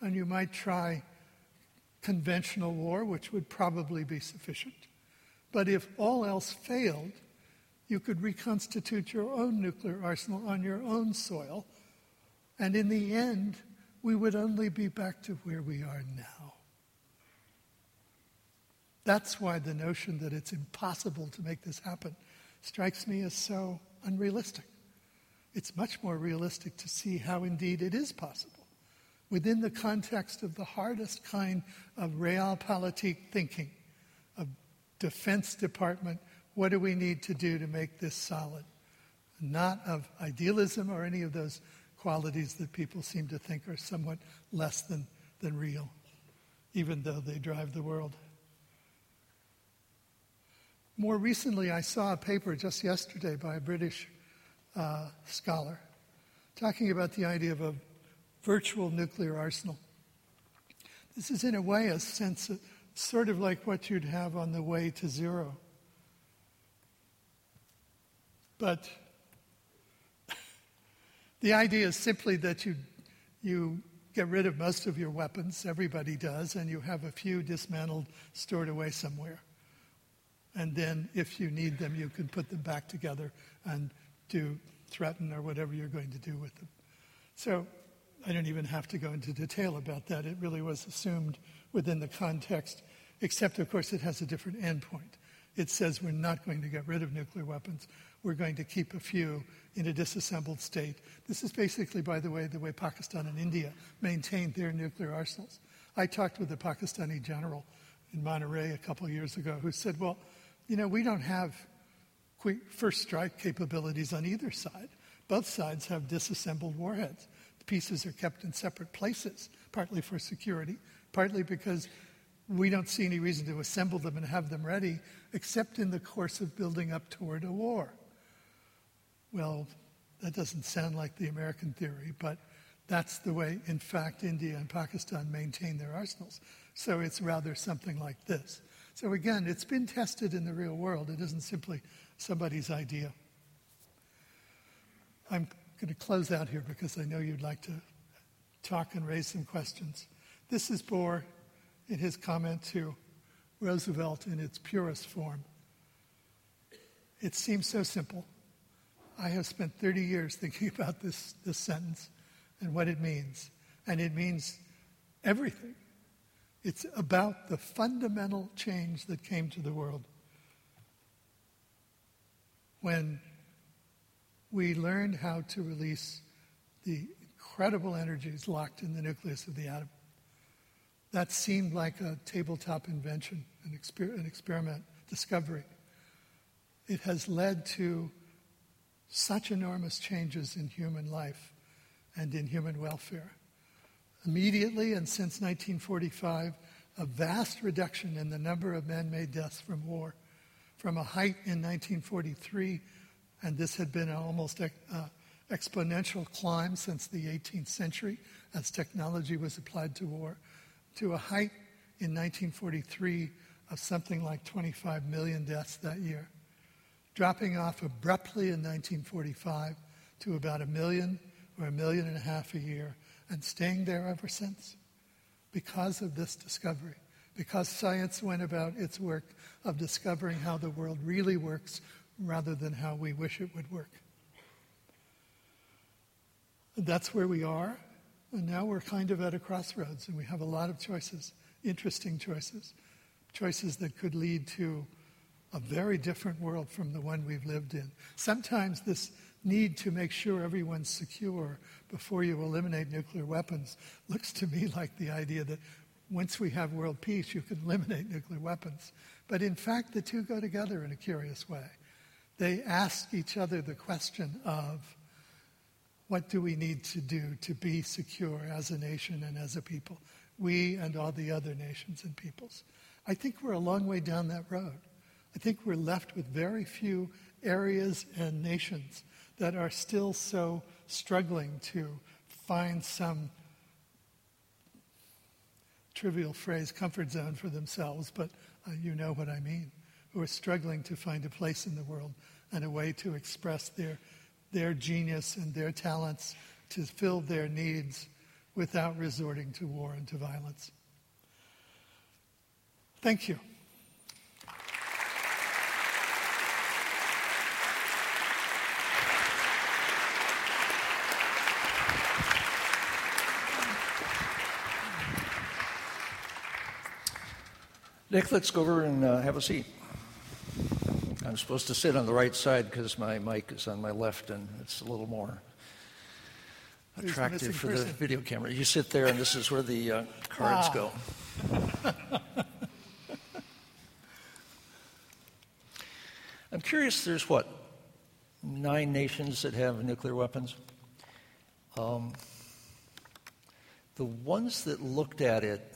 and you might try conventional war, which would probably be sufficient. But if all else failed, you could reconstitute your own nuclear arsenal on your own soil, and in the end, we would only be back to where we are now. That's why the notion that it's impossible to make this happen strikes me as so unrealistic it's much more realistic to see how indeed it is possible within the context of the hardest kind of realpolitik thinking, of Defense Department, what do we need to do to make this solid? Not of idealism or any of those qualities that people seem to think are somewhat less than, than real, even though they drive the world. More recently, I saw a paper just yesterday by a British uh, scholar, talking about the idea of a virtual nuclear arsenal. This is, in a way, a sense of, sort of like what you'd have on the way to zero. But the idea is simply that you, you get rid of most of your weapons, everybody does, and you have a few dismantled, stored away somewhere. And then, if you need them, you can put them back together and to threaten or whatever you're going to do with them. So I don't even have to go into detail about that. It really was assumed within the context, except, of course, it has a different endpoint. It says we're not going to get rid of nuclear weapons. We're going to keep a few in a disassembled state. This is basically, by the way, the way Pakistan and India maintain their nuclear arsenals. I talked with a Pakistani general in Monterey a couple years ago who said, Well, you know, we don't have first strike capabilities on either side. Both sides have disassembled warheads. The pieces are kept in separate places, partly for security, partly because we don't see any reason to assemble them and have them ready, except in the course of building up toward a war. Well, that doesn't sound like the American theory, but that's the way, in fact, India and Pakistan maintain their arsenals. So it's rather something like this. So again, it's been tested in the real world. It isn't simply somebody's idea. I'm going to close out here because I know you'd like to talk and raise some questions. This is Bohr in his comment to Roosevelt in its purest form. It seems so simple. I have spent 30 years thinking about this, this sentence and what it means. And it means everything. It's about the fundamental change that came to the world when we learned how to release the incredible energies locked in the nucleus of the atom. That seemed like a tabletop invention, an, exper- an experiment, discovery. It has led to such enormous changes in human life and in human welfare. Immediately and since 1945, a vast reduction in the number of man made deaths from war. From a height in 1943, and this had been an almost uh, exponential climb since the 18th century as technology was applied to war, to a height in 1943 of something like 25 million deaths that year, dropping off abruptly in 1945 to about a million or a million and a half a year, and staying there ever since because of this discovery, because science went about its work of discovering how the world really works rather than how we wish it would work. That's where we are. And now we're kind of at a crossroads, and we have a lot of choices, interesting choices, choices that could lead to a very different world from the one we've lived in. Sometimes this need to make sure everyone's secure before you eliminate nuclear weapons looks to me like the idea that once we have world peace, you can eliminate nuclear weapons. But in fact, the two go together in a curious way. They ask each other the question of what do we need to do to be secure as a nation and as a people? We and all the other nations and peoples. I think we're a long way down that road. I think we're left with very few areas and nations that are still so struggling to find some trivial phrase, comfort zone for themselves, but uh, you know what I mean, who are struggling to find a place in the world and a way to express their their genius and their talents to fill their needs without resorting to war and to violence. Thank you. Nick, let's go over and uh, have a seat. I'm supposed to sit on the right side because my mic is on my left and it's a little more attractive for person? the video camera. You sit there, and this is where the uh, cards wow. go. I'm curious, there's what, nine nations that have nuclear weapons? Um, the ones that looked at it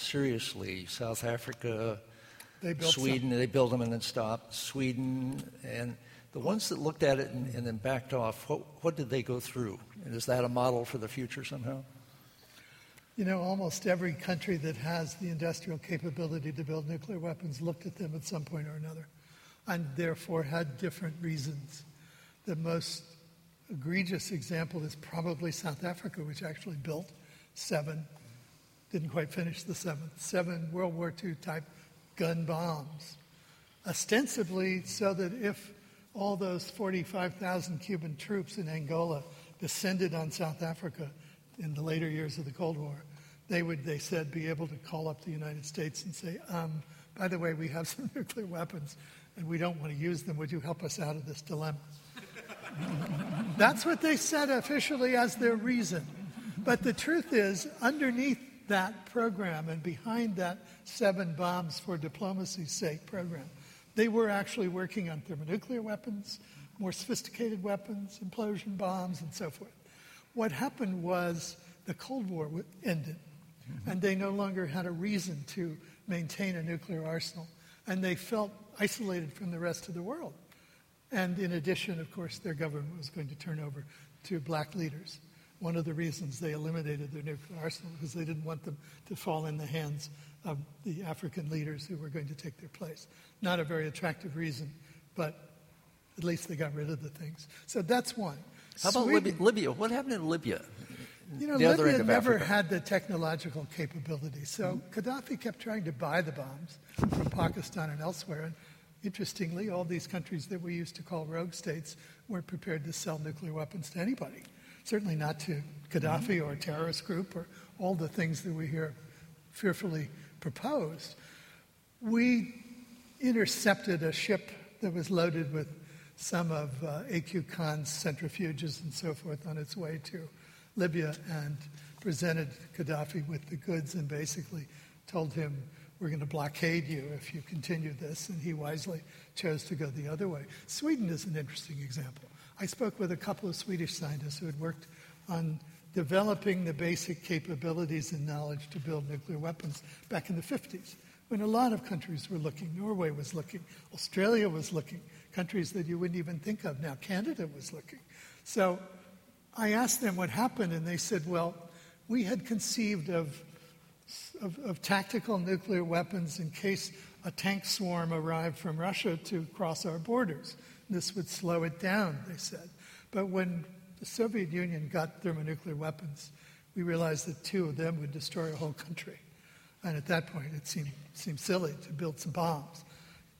seriously, South Africa, they Sweden, some. they built them and then stopped. Sweden and the ones that looked at it and, and, then backed off, what, what did they go through? And is that a model for the future somehow? You know, almost every country that has the industrial capability to build nuclear weapons looked at them at some point or another, and therefore had different reasons. The most egregious example is probably South Africa, which actually built seven, didn't quite finish the seventh, seven World War II type gun bombs, ostensibly so that if all those 45,000 Cuban troops in Angola descended on South Africa in the later years of the Cold War, they would, they said, be able to call up the United States and say, um, by the way, we have some nuclear weapons and we don't want to use them. Would you help us out of this dilemma? That's what they said officially as their reason. But the truth is, underneath that program and behind that seven bombs for diplomacy's sake program. They were actually working on thermonuclear weapons, more sophisticated weapons, implosion bombs, and so forth. What happened was the Cold War ended, mm-hmm. and they no longer had a reason to maintain a nuclear arsenal, and they felt isolated from the rest of the world. And in addition, of course, their government was going to turn over to black leaders one of the reasons they eliminated their nuclear arsenal because they didn't want them to fall in the hands of the African leaders who were going to take their place. Not a very attractive reason, but at least they got rid of the things. So that's one. How about Libya? Libya? What happened in Libya? you know, Libya never Africa. had the technological capability. So Gaddafi kept trying to buy the bombs from Pakistan and elsewhere. And interestingly, all these countries that we used to call rogue states weren't prepared to sell nuclear weapons to anybody. Certainly not to Gaddafi or a terrorist group or all the things that we hear fearfully proposed. We intercepted a ship that was loaded with some of uh, AQ Khan's centrifuges and so forth on its way to Libya and presented Gaddafi with the goods and basically told him, We're going to blockade you if you continue this. And he wisely chose to go the other way. Sweden is an interesting example. I spoke with a couple of Swedish scientists who had worked on developing the basic capabilities and knowledge to build nuclear weapons back in the 50s when a lot of countries were looking. Norway was looking, Australia was looking, countries that you wouldn't even think of now. Canada was looking. So I asked them what happened, and they said, well, we had conceived of, of, of tactical nuclear weapons in case a tank swarm arrived from Russia to cross our borders. This would slow it down, they said. But when the Soviet Union got thermonuclear weapons, we realized that two of them would destroy a whole country. And at that point, it seemed, seemed silly to build some bombs.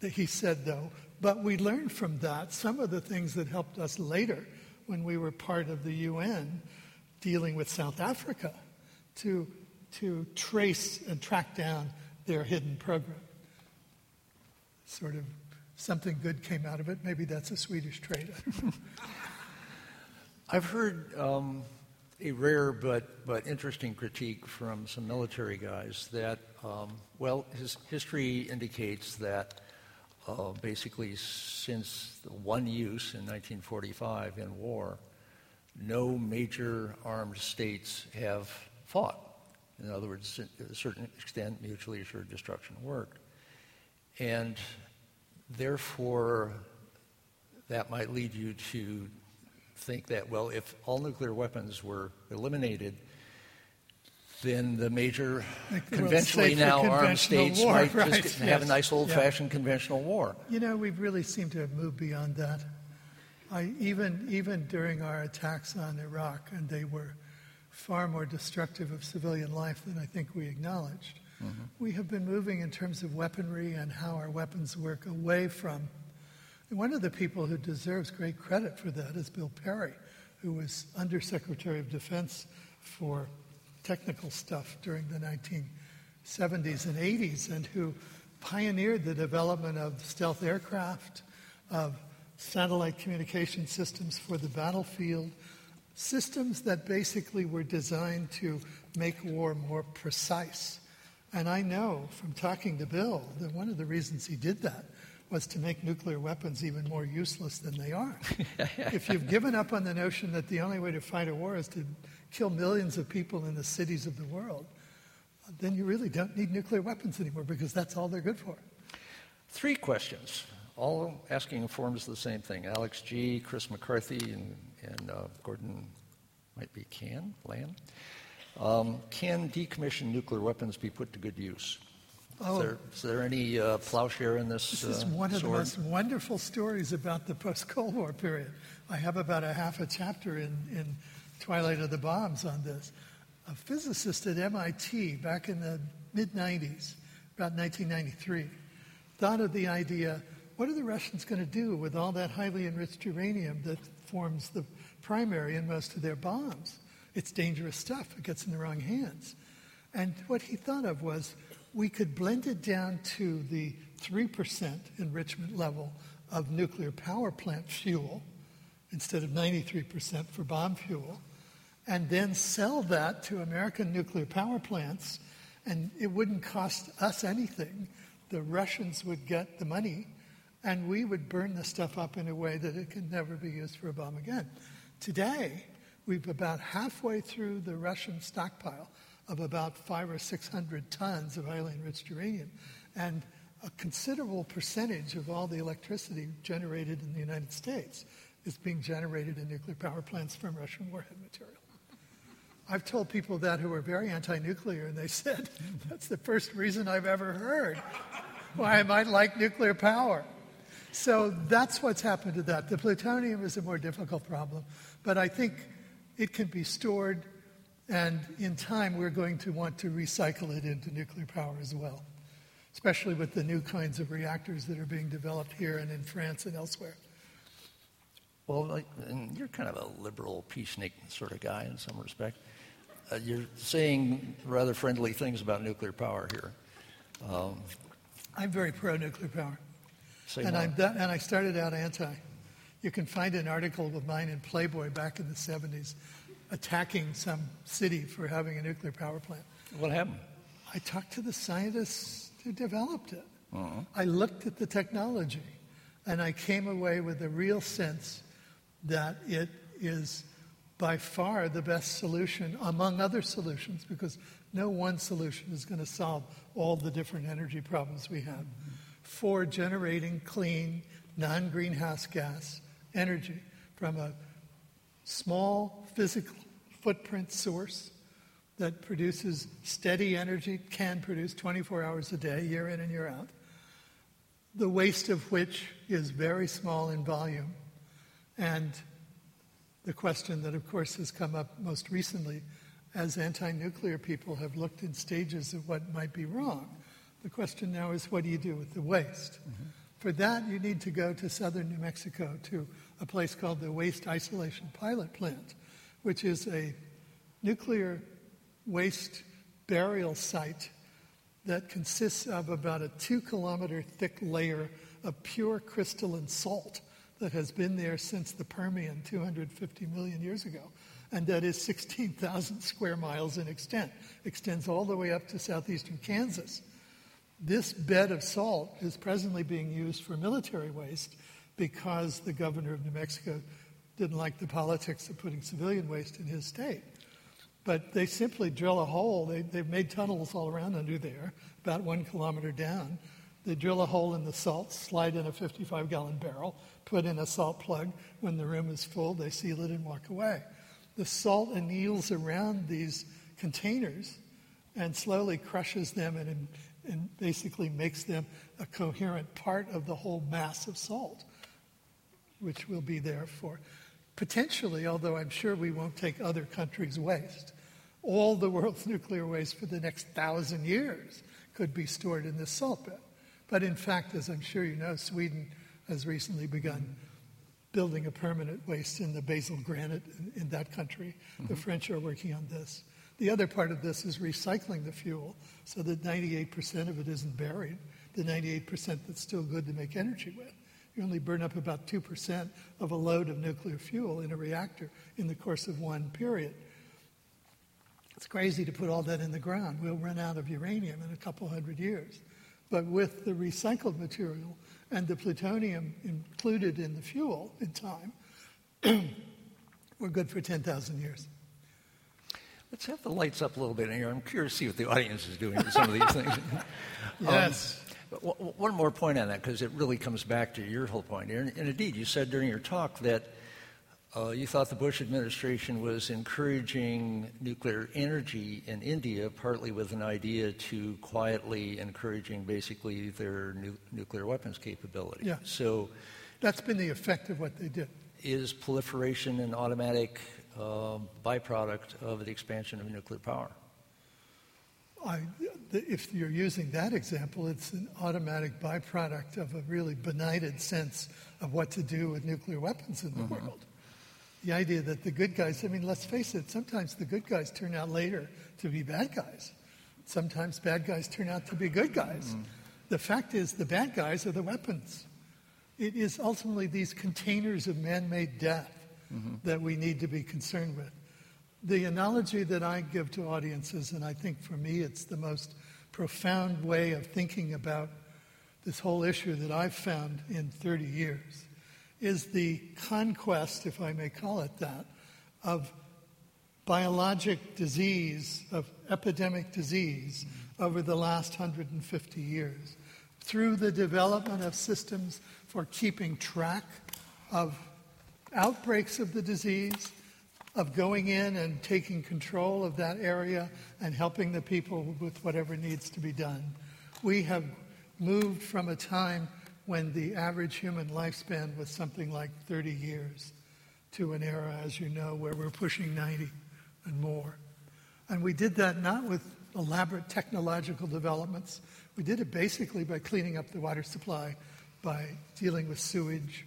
He said, though, but we learned from that some of the things that helped us later when we were part of the UN dealing with South Africa to, to trace and track down their hidden program. Sort of something good came out of it. Maybe that's a Swedish trait. I've heard um, a rare but, but interesting critique from some military guys that, um, well, his history indicates that uh, basically since the one use in 1945 in war, no major armed states have fought. In other words, to a certain extent, mutually assured destruction worked. And therefore, that might lead you to think that, well, if all nuclear weapons were eliminated, then the major conventionally now armed states war, might right, just yes. have a nice old fashioned conventional war. You know, we've really seem to have moved beyond that. I, even, even during our attacks on Iraq, and they were far more destructive of civilian life than I think we acknowledged, mm-hmm. we have been moving in terms of weaponry and how our weapons work away from one of the people who deserves great credit for that is Bill Perry, who was Undersecretary of Defense for technical stuff during the 1970s and 80s, and who pioneered the development of stealth aircraft, of satellite communication systems for the battlefield, systems that basically were designed to make war more precise. And I know from talking to Bill that one of the reasons he did that was to make nuclear weapons even more useless than they are. if you've given up on the notion that the only way to fight a war is to kill millions of people in the cities of the world, then you really don't need nuclear weapons anymore because that's all they're good for. Three questions, all asking in forms of the same thing. Alex G., Chris McCarthy, and, and uh, Gordon might be Can, Land. Um, can decommissioned nuclear weapons be put to good use? Oh. Is, there, is there any uh, plowshare in this? This is uh, one of sword? the most wonderful stories about the post Cold War period. I have about a half a chapter in, in Twilight of the Bombs on this. A physicist at MIT back in the mid 90s, about 1993, thought of the idea what are the Russians going to do with all that highly enriched uranium that forms the primary in most of their bombs? It's dangerous stuff, it gets in the wrong hands. And what he thought of was we could blend it down to the 3% enrichment level of nuclear power plant fuel instead of 93% for bomb fuel, and then sell that to American nuclear power plants, and it wouldn't cost us anything. The Russians would get the money, and we would burn the stuff up in a way that it could never be used for a bomb again. Today, we've about halfway through the Russian stockpile of about five or six hundred tons of highly enriched uranium. And a considerable percentage of all the electricity generated in the United States is being generated in nuclear power plants from Russian warhead material. I've told people that who are very anti nuclear, and they said, that's the first reason I've ever heard why I might like nuclear power. So that's what's happened to that. The plutonium is a more difficult problem, but I think it can be stored And in time, we're going to want to recycle it into nuclear power as well, especially with the new kinds of reactors that are being developed here and in France and elsewhere. Well, like, you're kind of a liberal peacenik sort of guy in some respect. Uh, you're saying rather friendly things about nuclear power here. Um, I'm very pro nuclear power. and, I'm and I started out anti. You can find an article of mine in Playboy back in the 70s attacking some city for having a nuclear power plant. What happened? I talked to the scientists who developed it. Uh-huh. I looked at the technology and I came away with a real sense that it is by far the best solution among other solutions because no one solution is going to solve all the different energy problems we have mm-hmm. for generating clean, non greenhouse gas energy from a small physical footprint source that produces steady energy, can produce 24 hours a day, year in and year out, the waste of which is very small in volume. And the question that, of course, has come up most recently as anti nuclear people have looked in stages of what might be wrong. The question now is what do you do with the waste? Mm-hmm. For that, you need to go to southern New Mexico to a place called the Waste Isolation Pilot Plant, which is a nuclear waste burial site that consists of about a two kilometer thick layer of pure crystalline salt that has been there since the Permian 250 million years ago, and that is 16,000 square miles in extent, extends all the way up to southeastern Kansas. This bed of salt is presently being used for military waste because the governor of New Mexico didn't like the politics of putting civilian waste in his state. But they simply drill a hole. They, they've made tunnels all around under there, about one kilometer down. They drill a hole in the salt, slide in a 55 gallon barrel, put in a salt plug. When the room is full, they seal it and walk away. The salt anneals around these containers and slowly crushes them and and basically makes them a coherent part of the whole mass of salt, which will be there for potentially, although I'm sure we won't take other countries' waste, all the world's nuclear waste for the next thousand years could be stored in this salt bed. But in fact, as I'm sure you know, Sweden has recently begun building a permanent waste in the basal granite in, in that country. Mm-hmm. The French are working on this. The other part of this is recycling the fuel so that 98% of it isn't buried, the 98% that's still good to make energy with. You only burn up about 2% of a load of nuclear fuel in a reactor in the course of one period. It's crazy to put all that in the ground. We'll run out of uranium in a couple hundred years. But with the recycled material and the plutonium included in the fuel in time, we're good for 10,000 years. Let's have the lights up a little bit in here. I'm curious to see what the audience is doing with some of these things. yes. Um, one more point on that, because it really comes back to your whole point here. And, and indeed, you said during your talk that uh, you thought the Bush administration was encouraging nuclear energy in India, partly with an idea to quietly encouraging basically their nu- nuclear weapons capability. Yeah. So that's been the effect of what they did. Is proliferation an automatic byproduct of the expansion of nuclear power. I, if you're using that example, it's an automatic byproduct of a really benighted sense of what to do with nuclear weapons in the mm-hmm. world. The idea that the good guys, I mean, let's face it, sometimes the good guys turn out later to be bad guys. Sometimes bad guys turn out to be good guys. Mm-hmm. The fact is, the bad guys are the weapons. It is ultimately these containers of man made death mm-hmm. that we need to be concerned with. The analogy that I give to audiences, and I think for me it's the most profound way of thinking about this whole issue that I've found in 30 years, is the conquest, if I may call it that, of biologic disease, of epidemic disease over the last 150 years through the development of systems for keeping track of outbreaks of the disease, of going in and taking control of that area and helping the people with whatever needs to be done. We have moved from a time when the average human lifespan was something like 30 years to an era, as you know, where we're pushing 90 and more. And we did that not with elaborate technological developments. We did it basically by cleaning up the water supply, by dealing with sewage,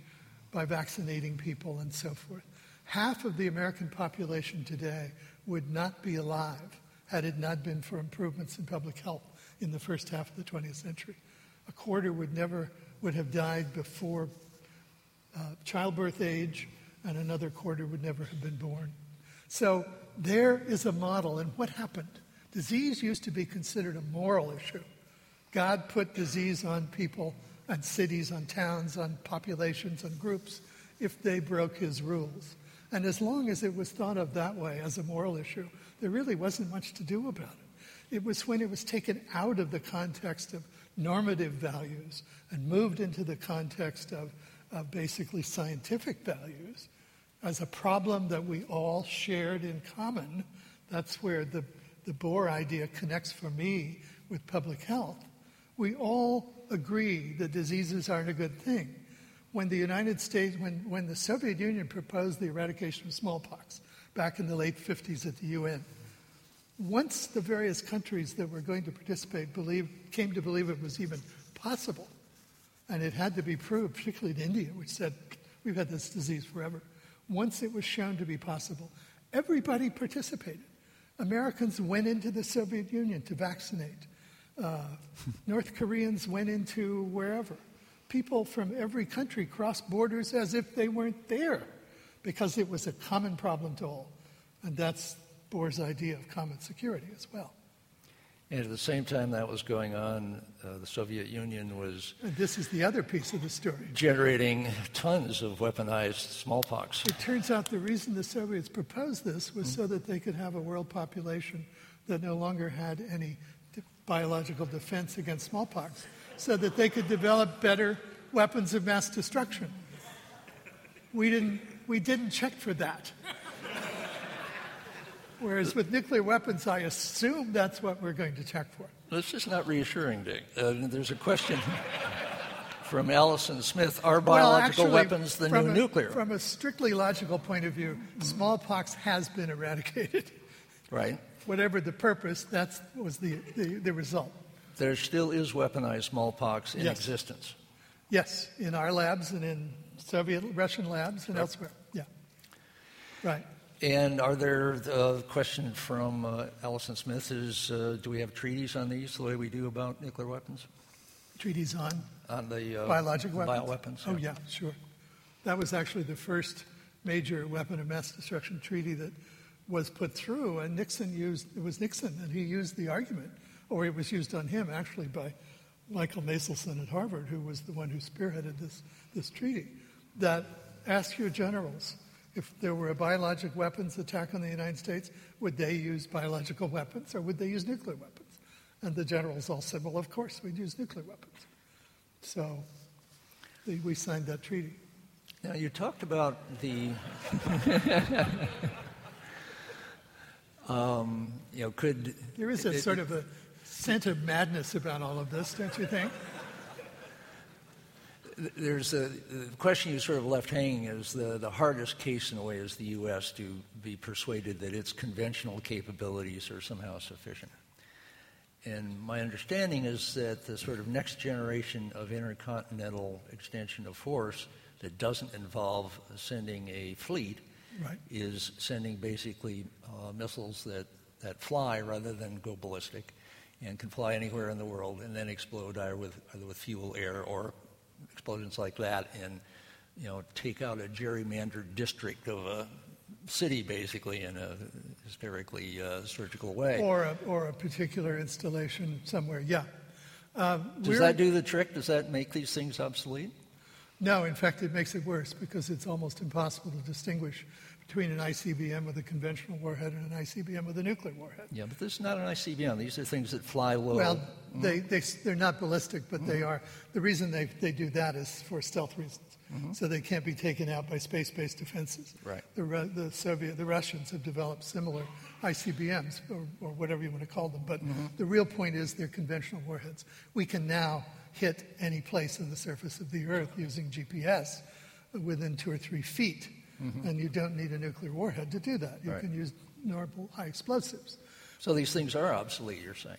by vaccinating people, and so forth. Half of the American population today would not be alive had it not been for improvements in public health in the first half of the 20th century. A quarter would never would have died before uh, childbirth age, and another quarter would never have been born. So there is a model, and what happened? Disease used to be considered a moral issue. God put disease on people, on cities, on towns, on populations, on groups, if they broke his rules. And as long as it was thought of that way as a moral issue, there really wasn't much to do about it. It was when it was taken out of the context of normative values and moved into the context of, of basically scientific values as a problem that we all shared in common. That's where the, the Bohr idea connects for me with public health. We all agree that diseases aren't a good thing when the United States, when, when the Soviet Union proposed the eradication of smallpox back in the late 50s at the UN, once the various countries that were going to participate believed, came to believe it was even possible, and it had to be proved, particularly in India, which said, we've had this disease forever. Once it was shown to be possible, everybody participated. Americans went into the Soviet Union to vaccinate. Uh, North Koreans went into wherever people from every country crossed borders as if they weren't there because it was a common problem to all. And that's Bohr's idea of common security as well. And at the same time that was going on, uh, the Soviet Union was. And this is the other piece of the story. Generating tons of weaponized smallpox. It turns out the reason the Soviets proposed this was mm-hmm. so that they could have a world population that no longer had any biological defense against smallpox so that they could develop better weapons of mass destruction. We didn't, we didn't check for that. Whereas with nuclear weapons, I assume that's what we're going to check for. This is not reassuring, Dick. Uh, there's a question from Allison Smith Are biological well, actually, weapons the new a, nuclear? From a strictly logical point of view, smallpox has been eradicated. Right. Whatever the purpose, that was the, the, the result there still is weaponized smallpox in yes. existence. Yes, in our labs and in Soviet Russian labs and right. elsewhere. Yeah. Right. And are there, the uh, question from uh, Allison Smith is uh, do we have treaties on these the way we do about nuclear weapons? Treaties on? On the uh, biologic weapons? Bioweapons. Oh, yeah, sure. That was actually the first major weapon of mass destruction treaty that was put through, and Nixon used, it was Nixon, and he used the argument or it was used on him actually by Michael Meselson at Harvard, who was the one who spearheaded this, this treaty, that ask your generals if there were a biologic weapons attack on the United States, would they use biological weapons or would they use nuclear weapons? And the generals all said, well, of course, we'd use nuclear weapons. So we signed that treaty. Now, you talked about the. um, you know, could. There is a it, sort of a scent of madness about all of this, don't you think? There's a the question you sort of left hanging is the, the hardest case in a way is the U.S. to be persuaded that its conventional capabilities are somehow sufficient. And my understanding is that the sort of next generation of intercontinental extension of force that doesn't involve sending a fleet right. is sending basically uh, missiles that, that fly rather than go ballistic and can fly anywhere in the world and then explode either with, either with fuel, air, or explosions like that and you know take out a gerrymandered district of a city basically in a hysterically uh, surgical way. Or a, or a particular installation somewhere, yeah. Um, Does that do the trick? Does that make these things obsolete? No, in fact, it makes it worse because it's almost impossible to distinguish between an ICBM with a conventional warhead and an ICBM with a nuclear warhead. Yeah, but this is not an ICBM. These are things that fly low. Well, mm-hmm. they, they, they're not ballistic, but mm-hmm. they are. The reason they, they do that is for stealth reasons. Mm-hmm. So they can't be taken out by space-based defenses. Right. The, the Soviet, the Russians have developed similar ICBMs, or, or whatever you want to call them. But mm-hmm. the real point is they're conventional warheads. We can now hit any place on the surface of the Earth using GPS within two or three feet Mm-hmm. And you don't need a nuclear warhead to do that. You right. can use normal high explosives. So these things are obsolete, you're saying?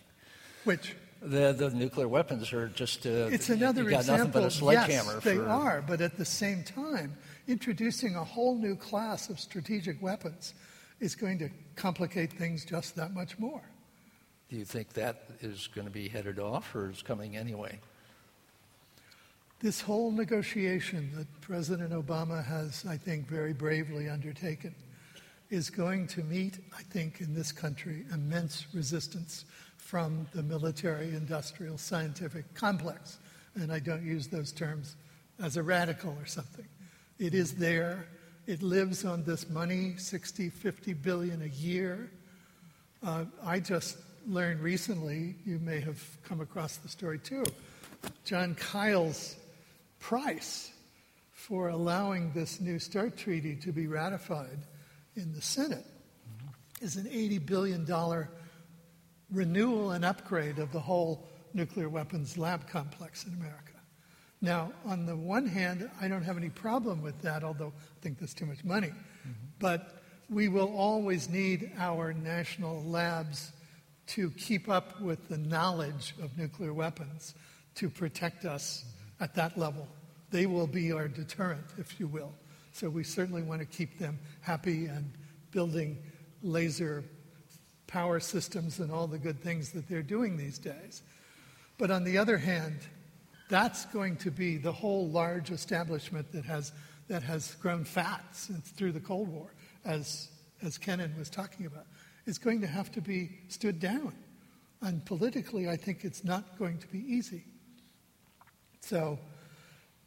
Which? The, the nuclear weapons are just. Uh, it's another you got example. Nothing but a sledgehammer yes, they for, are, but at the same time, introducing a whole new class of strategic weapons is going to complicate things just that much more. Do you think that is going to be headed off or is coming anyway? This whole negotiation that President Obama has, I think, very bravely undertaken is going to meet, I think, in this country, immense resistance from the military, industrial, scientific complex. And I don't use those terms as a radical or something. It is there. It lives on this money, 60, 50 billion a year. Uh, I just learned recently, you may have come across the story too, Jon Kyl's price for allowing this new START treaty to be ratified in the Senate is an $80 billion renewal and upgrade of the whole nuclear weapons lab complex in America. Now, on the one hand, I don't have any problem with that, although I think there's too much money. Mm-hmm. But we will always need our national labs to keep up with the knowledge of nuclear weapons to protect us at that level. They will be our deterrent, if you will. So we certainly want to keep them happy and building laser power systems and all the good things that they're doing these days. But on the other hand, that's going to be the whole large establishment that has, that has grown fat since through the Cold War, as, as Kennan was talking about. Is going to have to be stood down. And politically, I think it's not going to be easy. So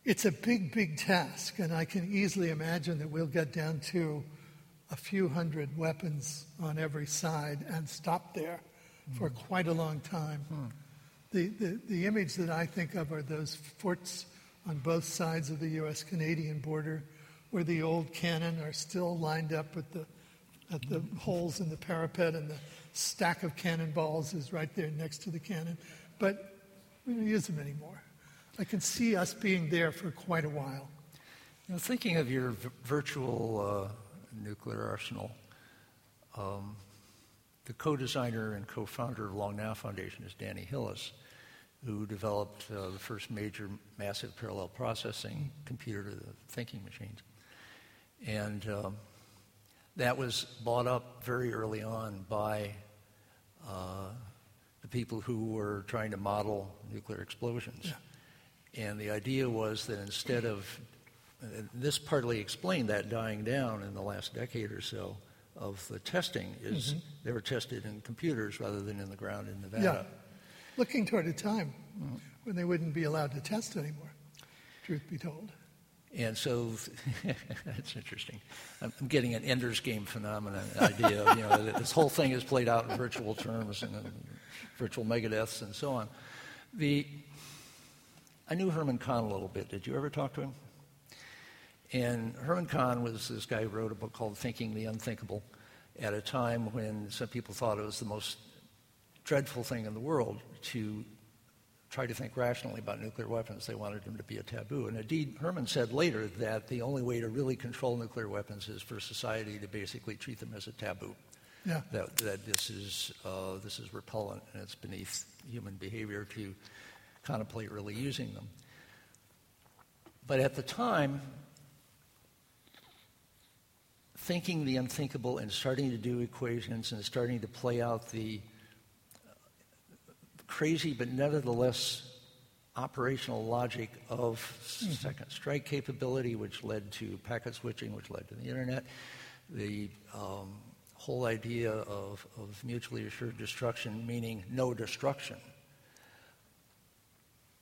it's a big, big task, and I can easily imagine that we'll get down to a few hundred weapons on every side and stop there mm. for quite a long time. Mm. The, the, the image that I think of are those forts on both sides of the U.S. Canadian border where the old cannon are still lined up at the, at the holes in the parapet and the stack of cannonballs is right there next to the cannon. But we don't use them anymore. I can see us being there for quite a while. You know, thinking of your v- virtual uh, nuclear arsenal, um, the co-designer and co-founder of Long Now Foundation is Danny Hillis, who developed uh, the first major massive parallel processing computer to the thinking machines. And um, that was bought up very early on by uh, the people who were trying to model nuclear explosions. Yeah. And the idea was that instead of, this partly explained that dying down in the last decade or so of the testing, is mm-hmm. they were tested in computers rather than in the ground in Nevada. Yeah. Looking toward a time mm-hmm. when they wouldn't be allowed to test anymore, truth be told. And so that's interesting. I'm, getting an Ender's Game phenomenon idea. you know, this whole thing is played out in virtual terms and virtual megadeaths and so on. The I knew Herman Kahn a little bit. Did you ever talk to him? And Herman Kahn was this guy who wrote a book called Thinking the Unthinkable at a time when some people thought it was the most dreadful thing in the world to try to think rationally about nuclear weapons. They wanted them to be a taboo. And indeed, Herman said later that the only way to really control nuclear weapons is for society to basically treat them as a taboo. Yeah. That, that this, is, uh, this is repellent and it's beneath human behavior to contemplate really using them. But at the time, thinking the unthinkable and starting to do equations and starting to play out the crazy but nevertheless operational logic of mm-hmm. second strike capability, which led to packet switching, which led to the internet, the um, whole idea of, of mutually assured destruction, meaning no destruction.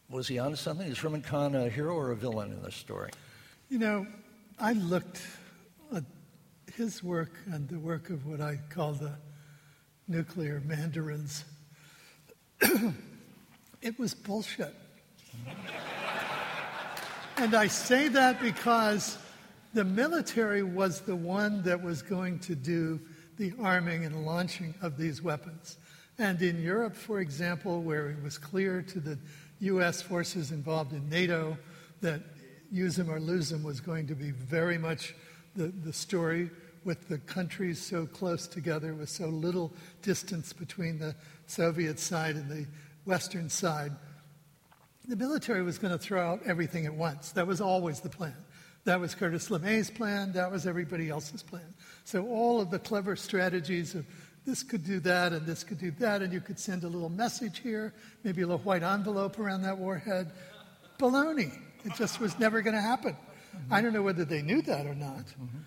Was he onto something? Is Herman Kahn a hero or a villain in this story? You know, I looked at his work and the work of what I call the nuclear mandarins. it was bullshit. Mm-hmm. and I say that because the military was the one that was going to do the arming and launching of these weapons. And in Europe, for example, where it was clear to the U.S. forces involved in NATO, that use them or lose them was going to be very much the, the story with the countries so close together, with so little distance between the Soviet side and the Western side, the military was going to throw out everything at once. That was always the plan. That was Curtis LeMay's plan. That was everybody else's plan. So all of the clever strategies of this could do that and this could do that, and you could send a little message here, maybe a little white envelope around that warhead. Baloney. It just was never going to happen. Mm-hmm. I don't know whether they knew that or not. Mm-hmm.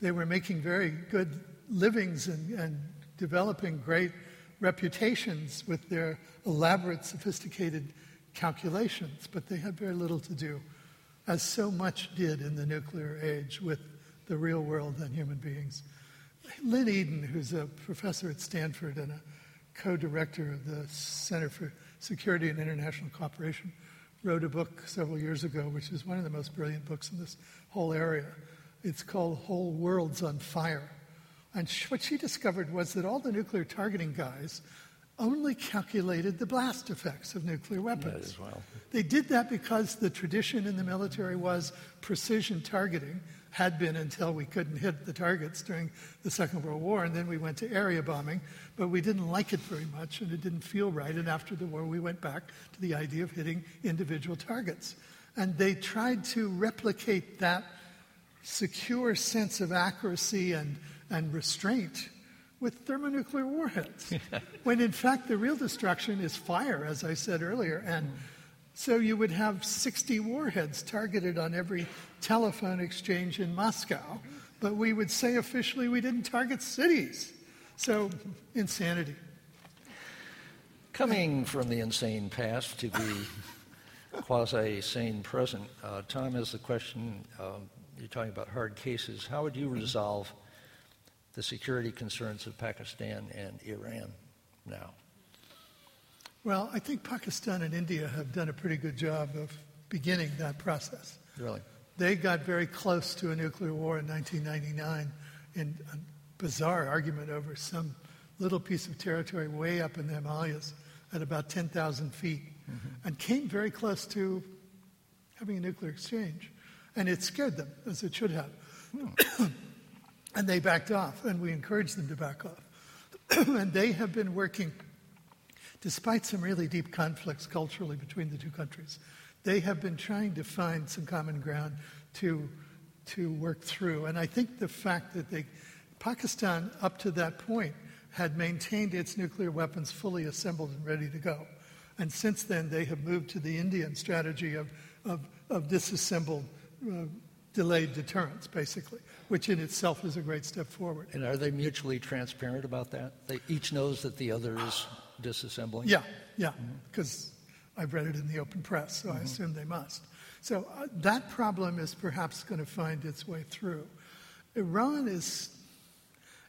They were making very good livings and, and developing great reputations with their elaborate, sophisticated calculations, but they had very little to do, as so much did in the nuclear age with the real world and human beings. Lynn Eden, who's a professor at Stanford and a co director of the Center for Security and International Cooperation, wrote a book several years ago, which is one of the most brilliant books in this whole area. It's called Whole Worlds on Fire. And what she discovered was that all the nuclear targeting guys only calculated the blast effects of nuclear weapons. Well. They did that because the tradition in the military was precision targeting, had been until we couldn't hit the targets during the Second World War, and then we went to area bombing, but we didn't like it very much and it didn't feel right. And after the war, we went back to the idea of hitting individual targets. And they tried to replicate that secure sense of accuracy and, and restraint with thermonuclear warheads. when in fact, the real destruction is fire, as I said earlier. And so you would have 60 warheads targeted on every telephone exchange in Moscow, but we would say officially we didn't target cities. So, insanity. Coming from the insane past to the quasi sane present, uh, Tom has the question um, you're talking about hard cases. How would you resolve the security concerns of Pakistan and Iran now? Well, I think Pakistan and India have done a pretty good job of beginning that process. Really? They got very close to a nuclear war in 1999 in a bizarre argument over some little piece of territory way up in the Himalayas at about 10,000 feet mm-hmm. and came very close to having a nuclear exchange. And it scared them, as it should have. Hmm. and they backed off, and we encouraged them to back off. and they have been working, despite some really deep conflicts culturally between the two countries, they have been trying to find some common ground to, to work through. And I think the fact that they, Pakistan, up to that point, had maintained its nuclear weapons fully assembled and ready to go. And since then, they have moved to the Indian strategy of, of, of disassembled, uh, delayed deterrence, basically, which in itself is a great step forward. And are they mutually transparent about that? They each knows that the other is disassembling? Yeah, yeah, because I've read it in the open press, so mm-hmm. I assume they must. So uh, that problem is perhaps going to find its way through. Iran is,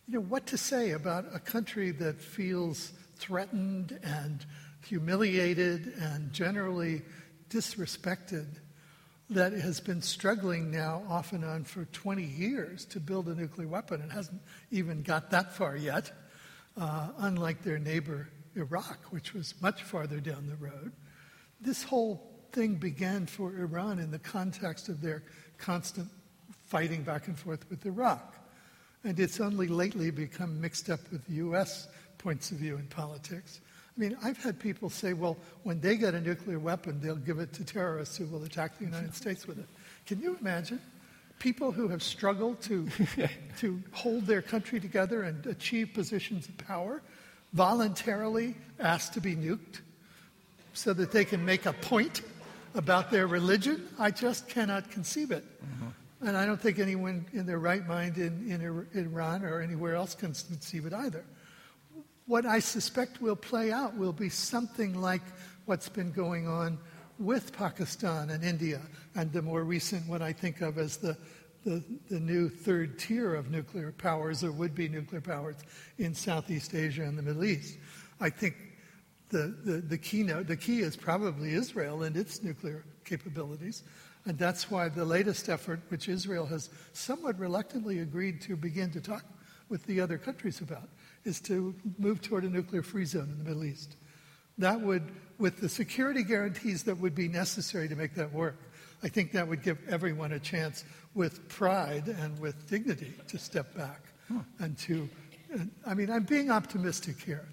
you know, what to say about a country that feels threatened and humiliated and generally disrespected that has been struggling now off and on for 20 years to build a nuclear weapon and hasn't even got that far yet, uh, unlike their neighbor Iraq, which was much farther down the road. This whole thing began for Iran in the context of their constant fighting back and forth with Iraq. And it's only lately become mixed up with U.S. points of view in politics. I mean, I've had people say, well, when they get a nuclear weapon, they'll give it to terrorists who will attack the United States with it. Can you imagine? People who have struggled to, to hold their country together and achieve positions of power voluntarily asked to be nuked so that they can make a point about their religion. I just cannot conceive it. Mm-hmm. And I don't think anyone in their right mind in, in Iran or anywhere else can conceive it either. What I suspect will play out will be something like what's been going on with Pakistan and India, and the more recent, what I think of as the, the, the new third tier of nuclear powers or would be nuclear powers in Southeast Asia and the Middle East. I think the, the, the, keynote, the key is probably Israel and its nuclear capabilities. And that's why the latest effort, which Israel has somewhat reluctantly agreed to begin to talk with the other countries about, is to move toward a nuclear free zone in the Middle East. That would, with the security guarantees that would be necessary to make that work, I think that would give everyone a chance with pride and with dignity to step back hmm. and to, and, I mean, I'm being optimistic here.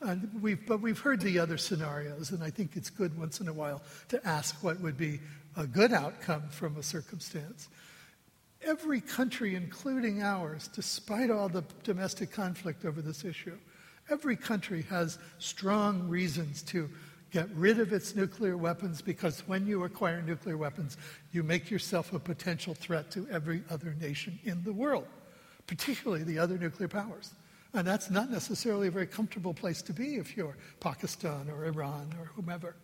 And we've, but we've heard the other scenarios, and I think it's good once in a while to ask what would be a good outcome from a circumstance. Every country, including ours, despite all the domestic conflict over this issue, every country has strong reasons to get rid of its nuclear weapons because when you acquire nuclear weapons, you make yourself a potential threat to every other nation in the world, particularly the other nuclear powers. And that's not necessarily a very comfortable place to be if you're Pakistan or Iran or whomever.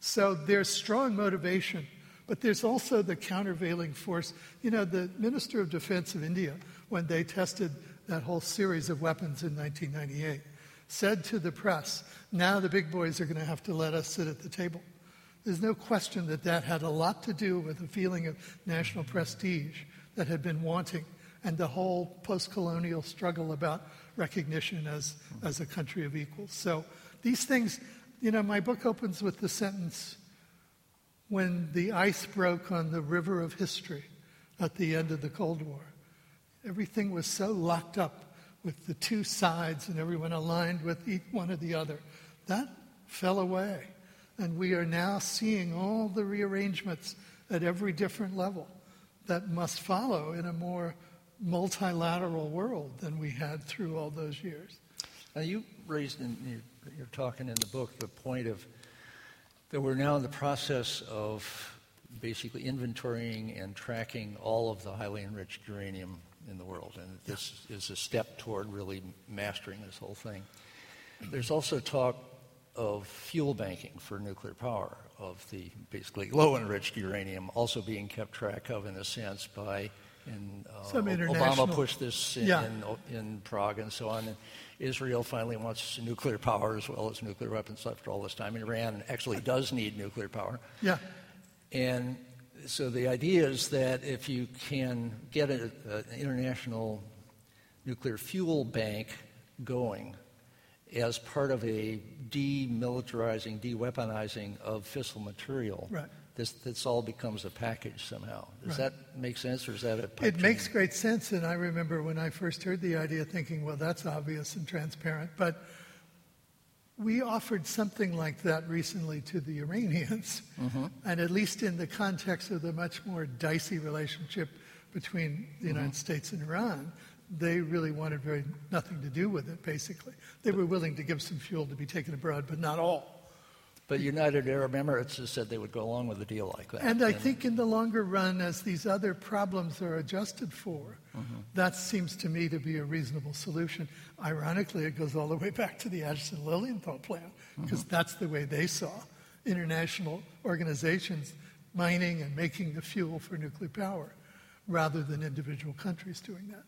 So there's strong motivation, but there's also the countervailing force. You know, the Minister of Defense of India, when they tested that whole series of weapons in 1998, said to the press, now the big boys are going to have to let us sit at the table. There's no question that that had a lot to do with a feeling of national prestige that had been wanting and the whole post colonial struggle about recognition as, as a country of equals. So these things, you know, my book opens with the sentence when the ice broke on the river of history at the end of the Cold War. Everything was so locked up with the two sides and everyone aligned with one or the other. That fell away. And we are now seeing all the rearrangements at every different level that must follow in a more multilateral world than we had through all those years. Now, you raised in you're talking in the book the point of that we're now in the process of basically inventorying and tracking all of the highly enriched uranium in the world, and this is a step toward really mastering this whole thing. There's also talk of fuel banking for nuclear power, of the basically low enriched uranium also being kept track of in a sense by and uh, Obama pushed this in, yeah. in, in, Prague and so on. And Israel finally wants nuclear power as well as nuclear weapons after all this time. Iran actually does need nuclear power. Yeah. And so the idea is that if you can get an international nuclear fuel bank going as part of a demilitarizing, de-weaponizing of fissile material, right. this, this all becomes a package somehow. Does right. that make sense, or is that a? It makes great sense, and I remember when I first heard the idea, thinking, "Well, that's obvious and transparent," but we offered something like that recently to the Iranians, mm-hmm. and at least in the context of the much more dicey relationship between the United mm-hmm. States and Iran, they really wanted very nothing to do with it. Basically, they were willing to give some fuel to be taken abroad, but not all. But United Arab Emirates has said they would go along with a deal like that. And I think in the longer run, as these other problems are adjusted for, mm-hmm. that seems to me to be a reasonable solution. Ironically, it goes all the way back to the Acheson Lilienthal plan, because mm-hmm. that's the way they saw international organizations mining and making the fuel for nuclear power, rather than individual countries doing that.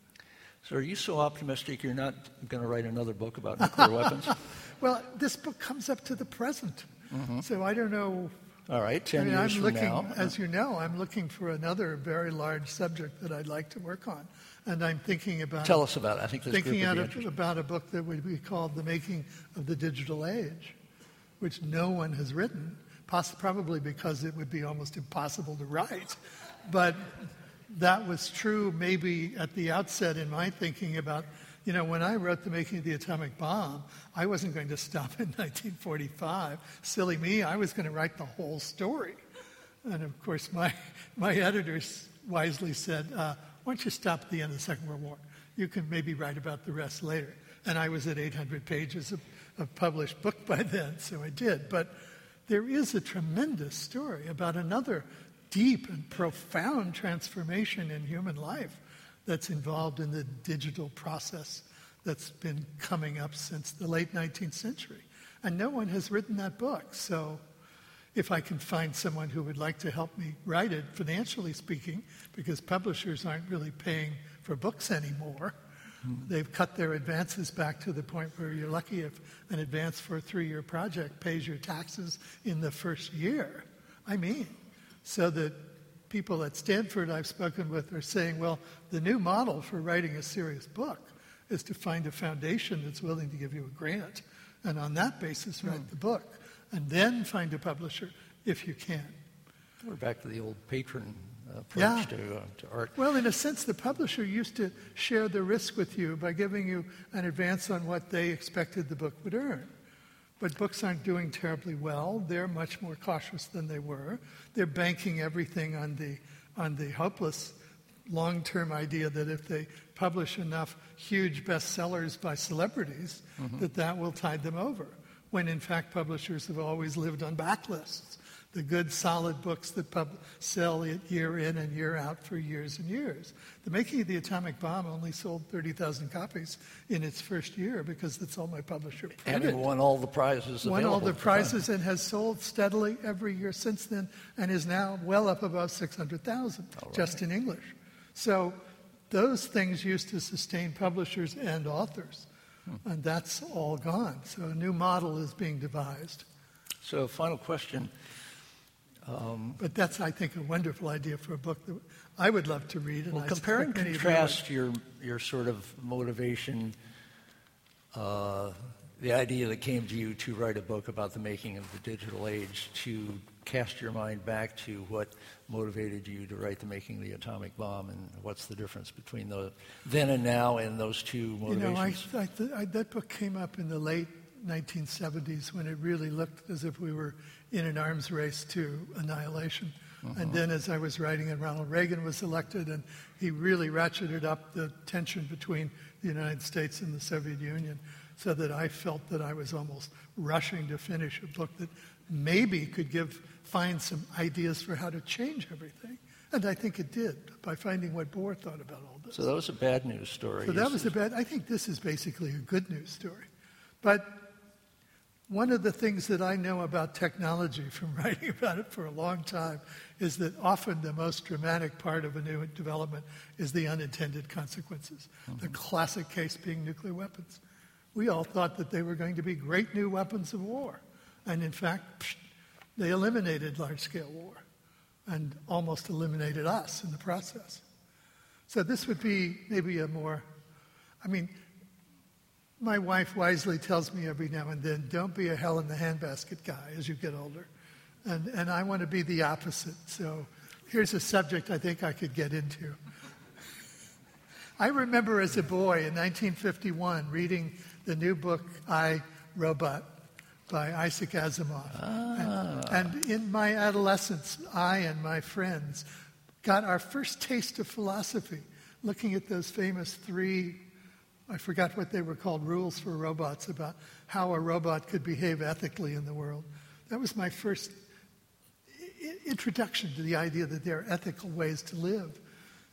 So, are you so optimistic you're not going to write another book about nuclear weapons? Well, this book comes up to the present. Mm-hmm. So I don't know. All right, 10 I mean, years I'm looking, now. As you know, I'm looking for another very large subject that I'd like to work on. And I'm thinking about. Tell us about it. I think this Thinking out of, about a book that would be called The Making of the Digital Age, which no one has written, poss- probably because it would be almost impossible to write. But that was true maybe at the outset in my thinking about you know, when I wrote The Making of the Atomic Bomb, I wasn't going to stop in 1945. Silly me, I was going to write the whole story. And of course, my, my editors wisely said, uh, why don't you stop at the end of the Second World War? You can maybe write about the rest later. And I was at 800 pages of, of published book by then, so I did. But there is a tremendous story about another deep and profound transformation in human life that's involved in the digital process that's been coming up since the late 19th century. And no one has written that book. So if I can find someone who would like to help me write it, financially speaking, because publishers aren't really paying for books anymore. Mm-hmm. They've cut their advances back to the point where you're lucky if an advance for a three year project pays your taxes in the first year. I mean, so that people at Stanford I've spoken with are saying, well, the new model for writing a serious book is to find a foundation that's willing to give you a grant, and on that basis, write mm. the book, and then find a publisher if you can. We're back to the old patron approach yeah. to, uh, to art. Well, in a sense, the publisher used to share the risk with you by giving you an advance on what they expected the book would earn. But books aren't doing terribly well. They're much more cautious than they were. They're banking everything on the, on the hopeless long term idea that if they publish enough huge bestsellers by celebrities, mm-hmm. that that will tide them over. When in fact, publishers have always lived on backlists the good, solid books that pub- sell it year in and year out for years and years. The Making of the Atomic Bomb only sold 30,000 copies in its first year because that's all my publisher printed. And it won all the prizes. Won all the prizes and has sold steadily every year since then and is now well up above 600,000 right. just in English. So those things used to sustain publishers and authors. Hmm. And that's all gone. So a new model is being devised. So, final question. Um, but that's, I think, a wonderful idea for a book that I would love to read. well, compare and contrast your, your sort of motivation, uh, the idea that came to you to write a book about the making of the digital age, to cast your mind back to what motivated you to write the making of the atomic bomb, and what's the difference between the then and now and those two motivations? You know, I, I, I, that book came up in the late 1970s when it really looked as if we were in an arms race to annihilation. Uh-huh. And then as I was writing and Ronald Reagan was elected, and he really ratcheted up the tension between the United States and the Soviet Union, so that I felt that I was almost rushing to finish a book that maybe could give find some ideas for how to change everything. And I think it did by finding what Bohr thought about all this. So that was a bad news story. So that was a bad. I think this is basically a good news story. But one of the things that I know about technology from writing about it for a long time is that often the most dramatic part of a new development is the unintended consequences. Mm-hmm. The classic case being nuclear weapons. We all thought that they were going to be great new weapons of war. And in fact, psh, they eliminated large scale war and almost eliminated us in the process. So this would be maybe a more, I mean, my wife wisely tells me every now and then, don't be a hell in the handbasket guy as you get older. And, and I want to be the opposite. So here's a subject I think I could get into. I remember as a boy in 1951 reading the new book, I, Robot, by Isaac Asimov. Ah. And, and in my adolescence, I and my friends got our first taste of philosophy looking at those famous three I forgot what they were called, rules for robots about how a robot could behave ethically in the world. That was my first introduction to the idea that there are ethical ways to live.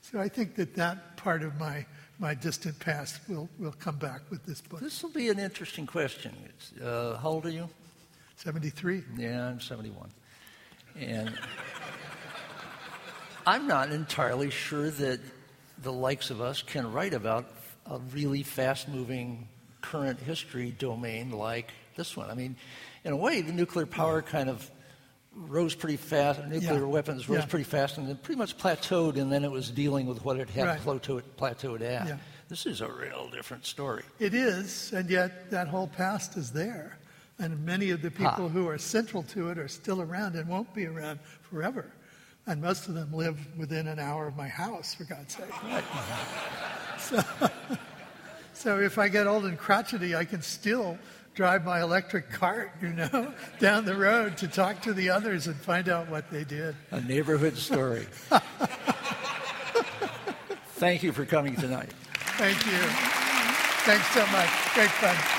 So I think that that part of my, my distant past will, will come back with this book. This will be an interesting question. Uh, how old are you? 73. Yeah, I'm 71. And I'm not entirely sure that the likes of us can write about a really fast moving current history domain like this one. I mean, in a way, the nuclear power kind of rose pretty fast, nuclear yeah. weapons rose yeah. pretty fast, and then pretty much plateaued, and then it was dealing with what it had right. plateaued, plateaued at. Yeah. This is a real different story. It is, and yet that whole past is there. And many of the people who are central to it are still around and won't be around forever. And most of them live within an hour of my house, for God's sake. Right. So, so if I get old and crotchety, I can still drive my electric cart, you know, down the road to talk to the others and find out what they did. A neighborhood story. Thank you for coming tonight. Thank you. Thanks so much. Great fun.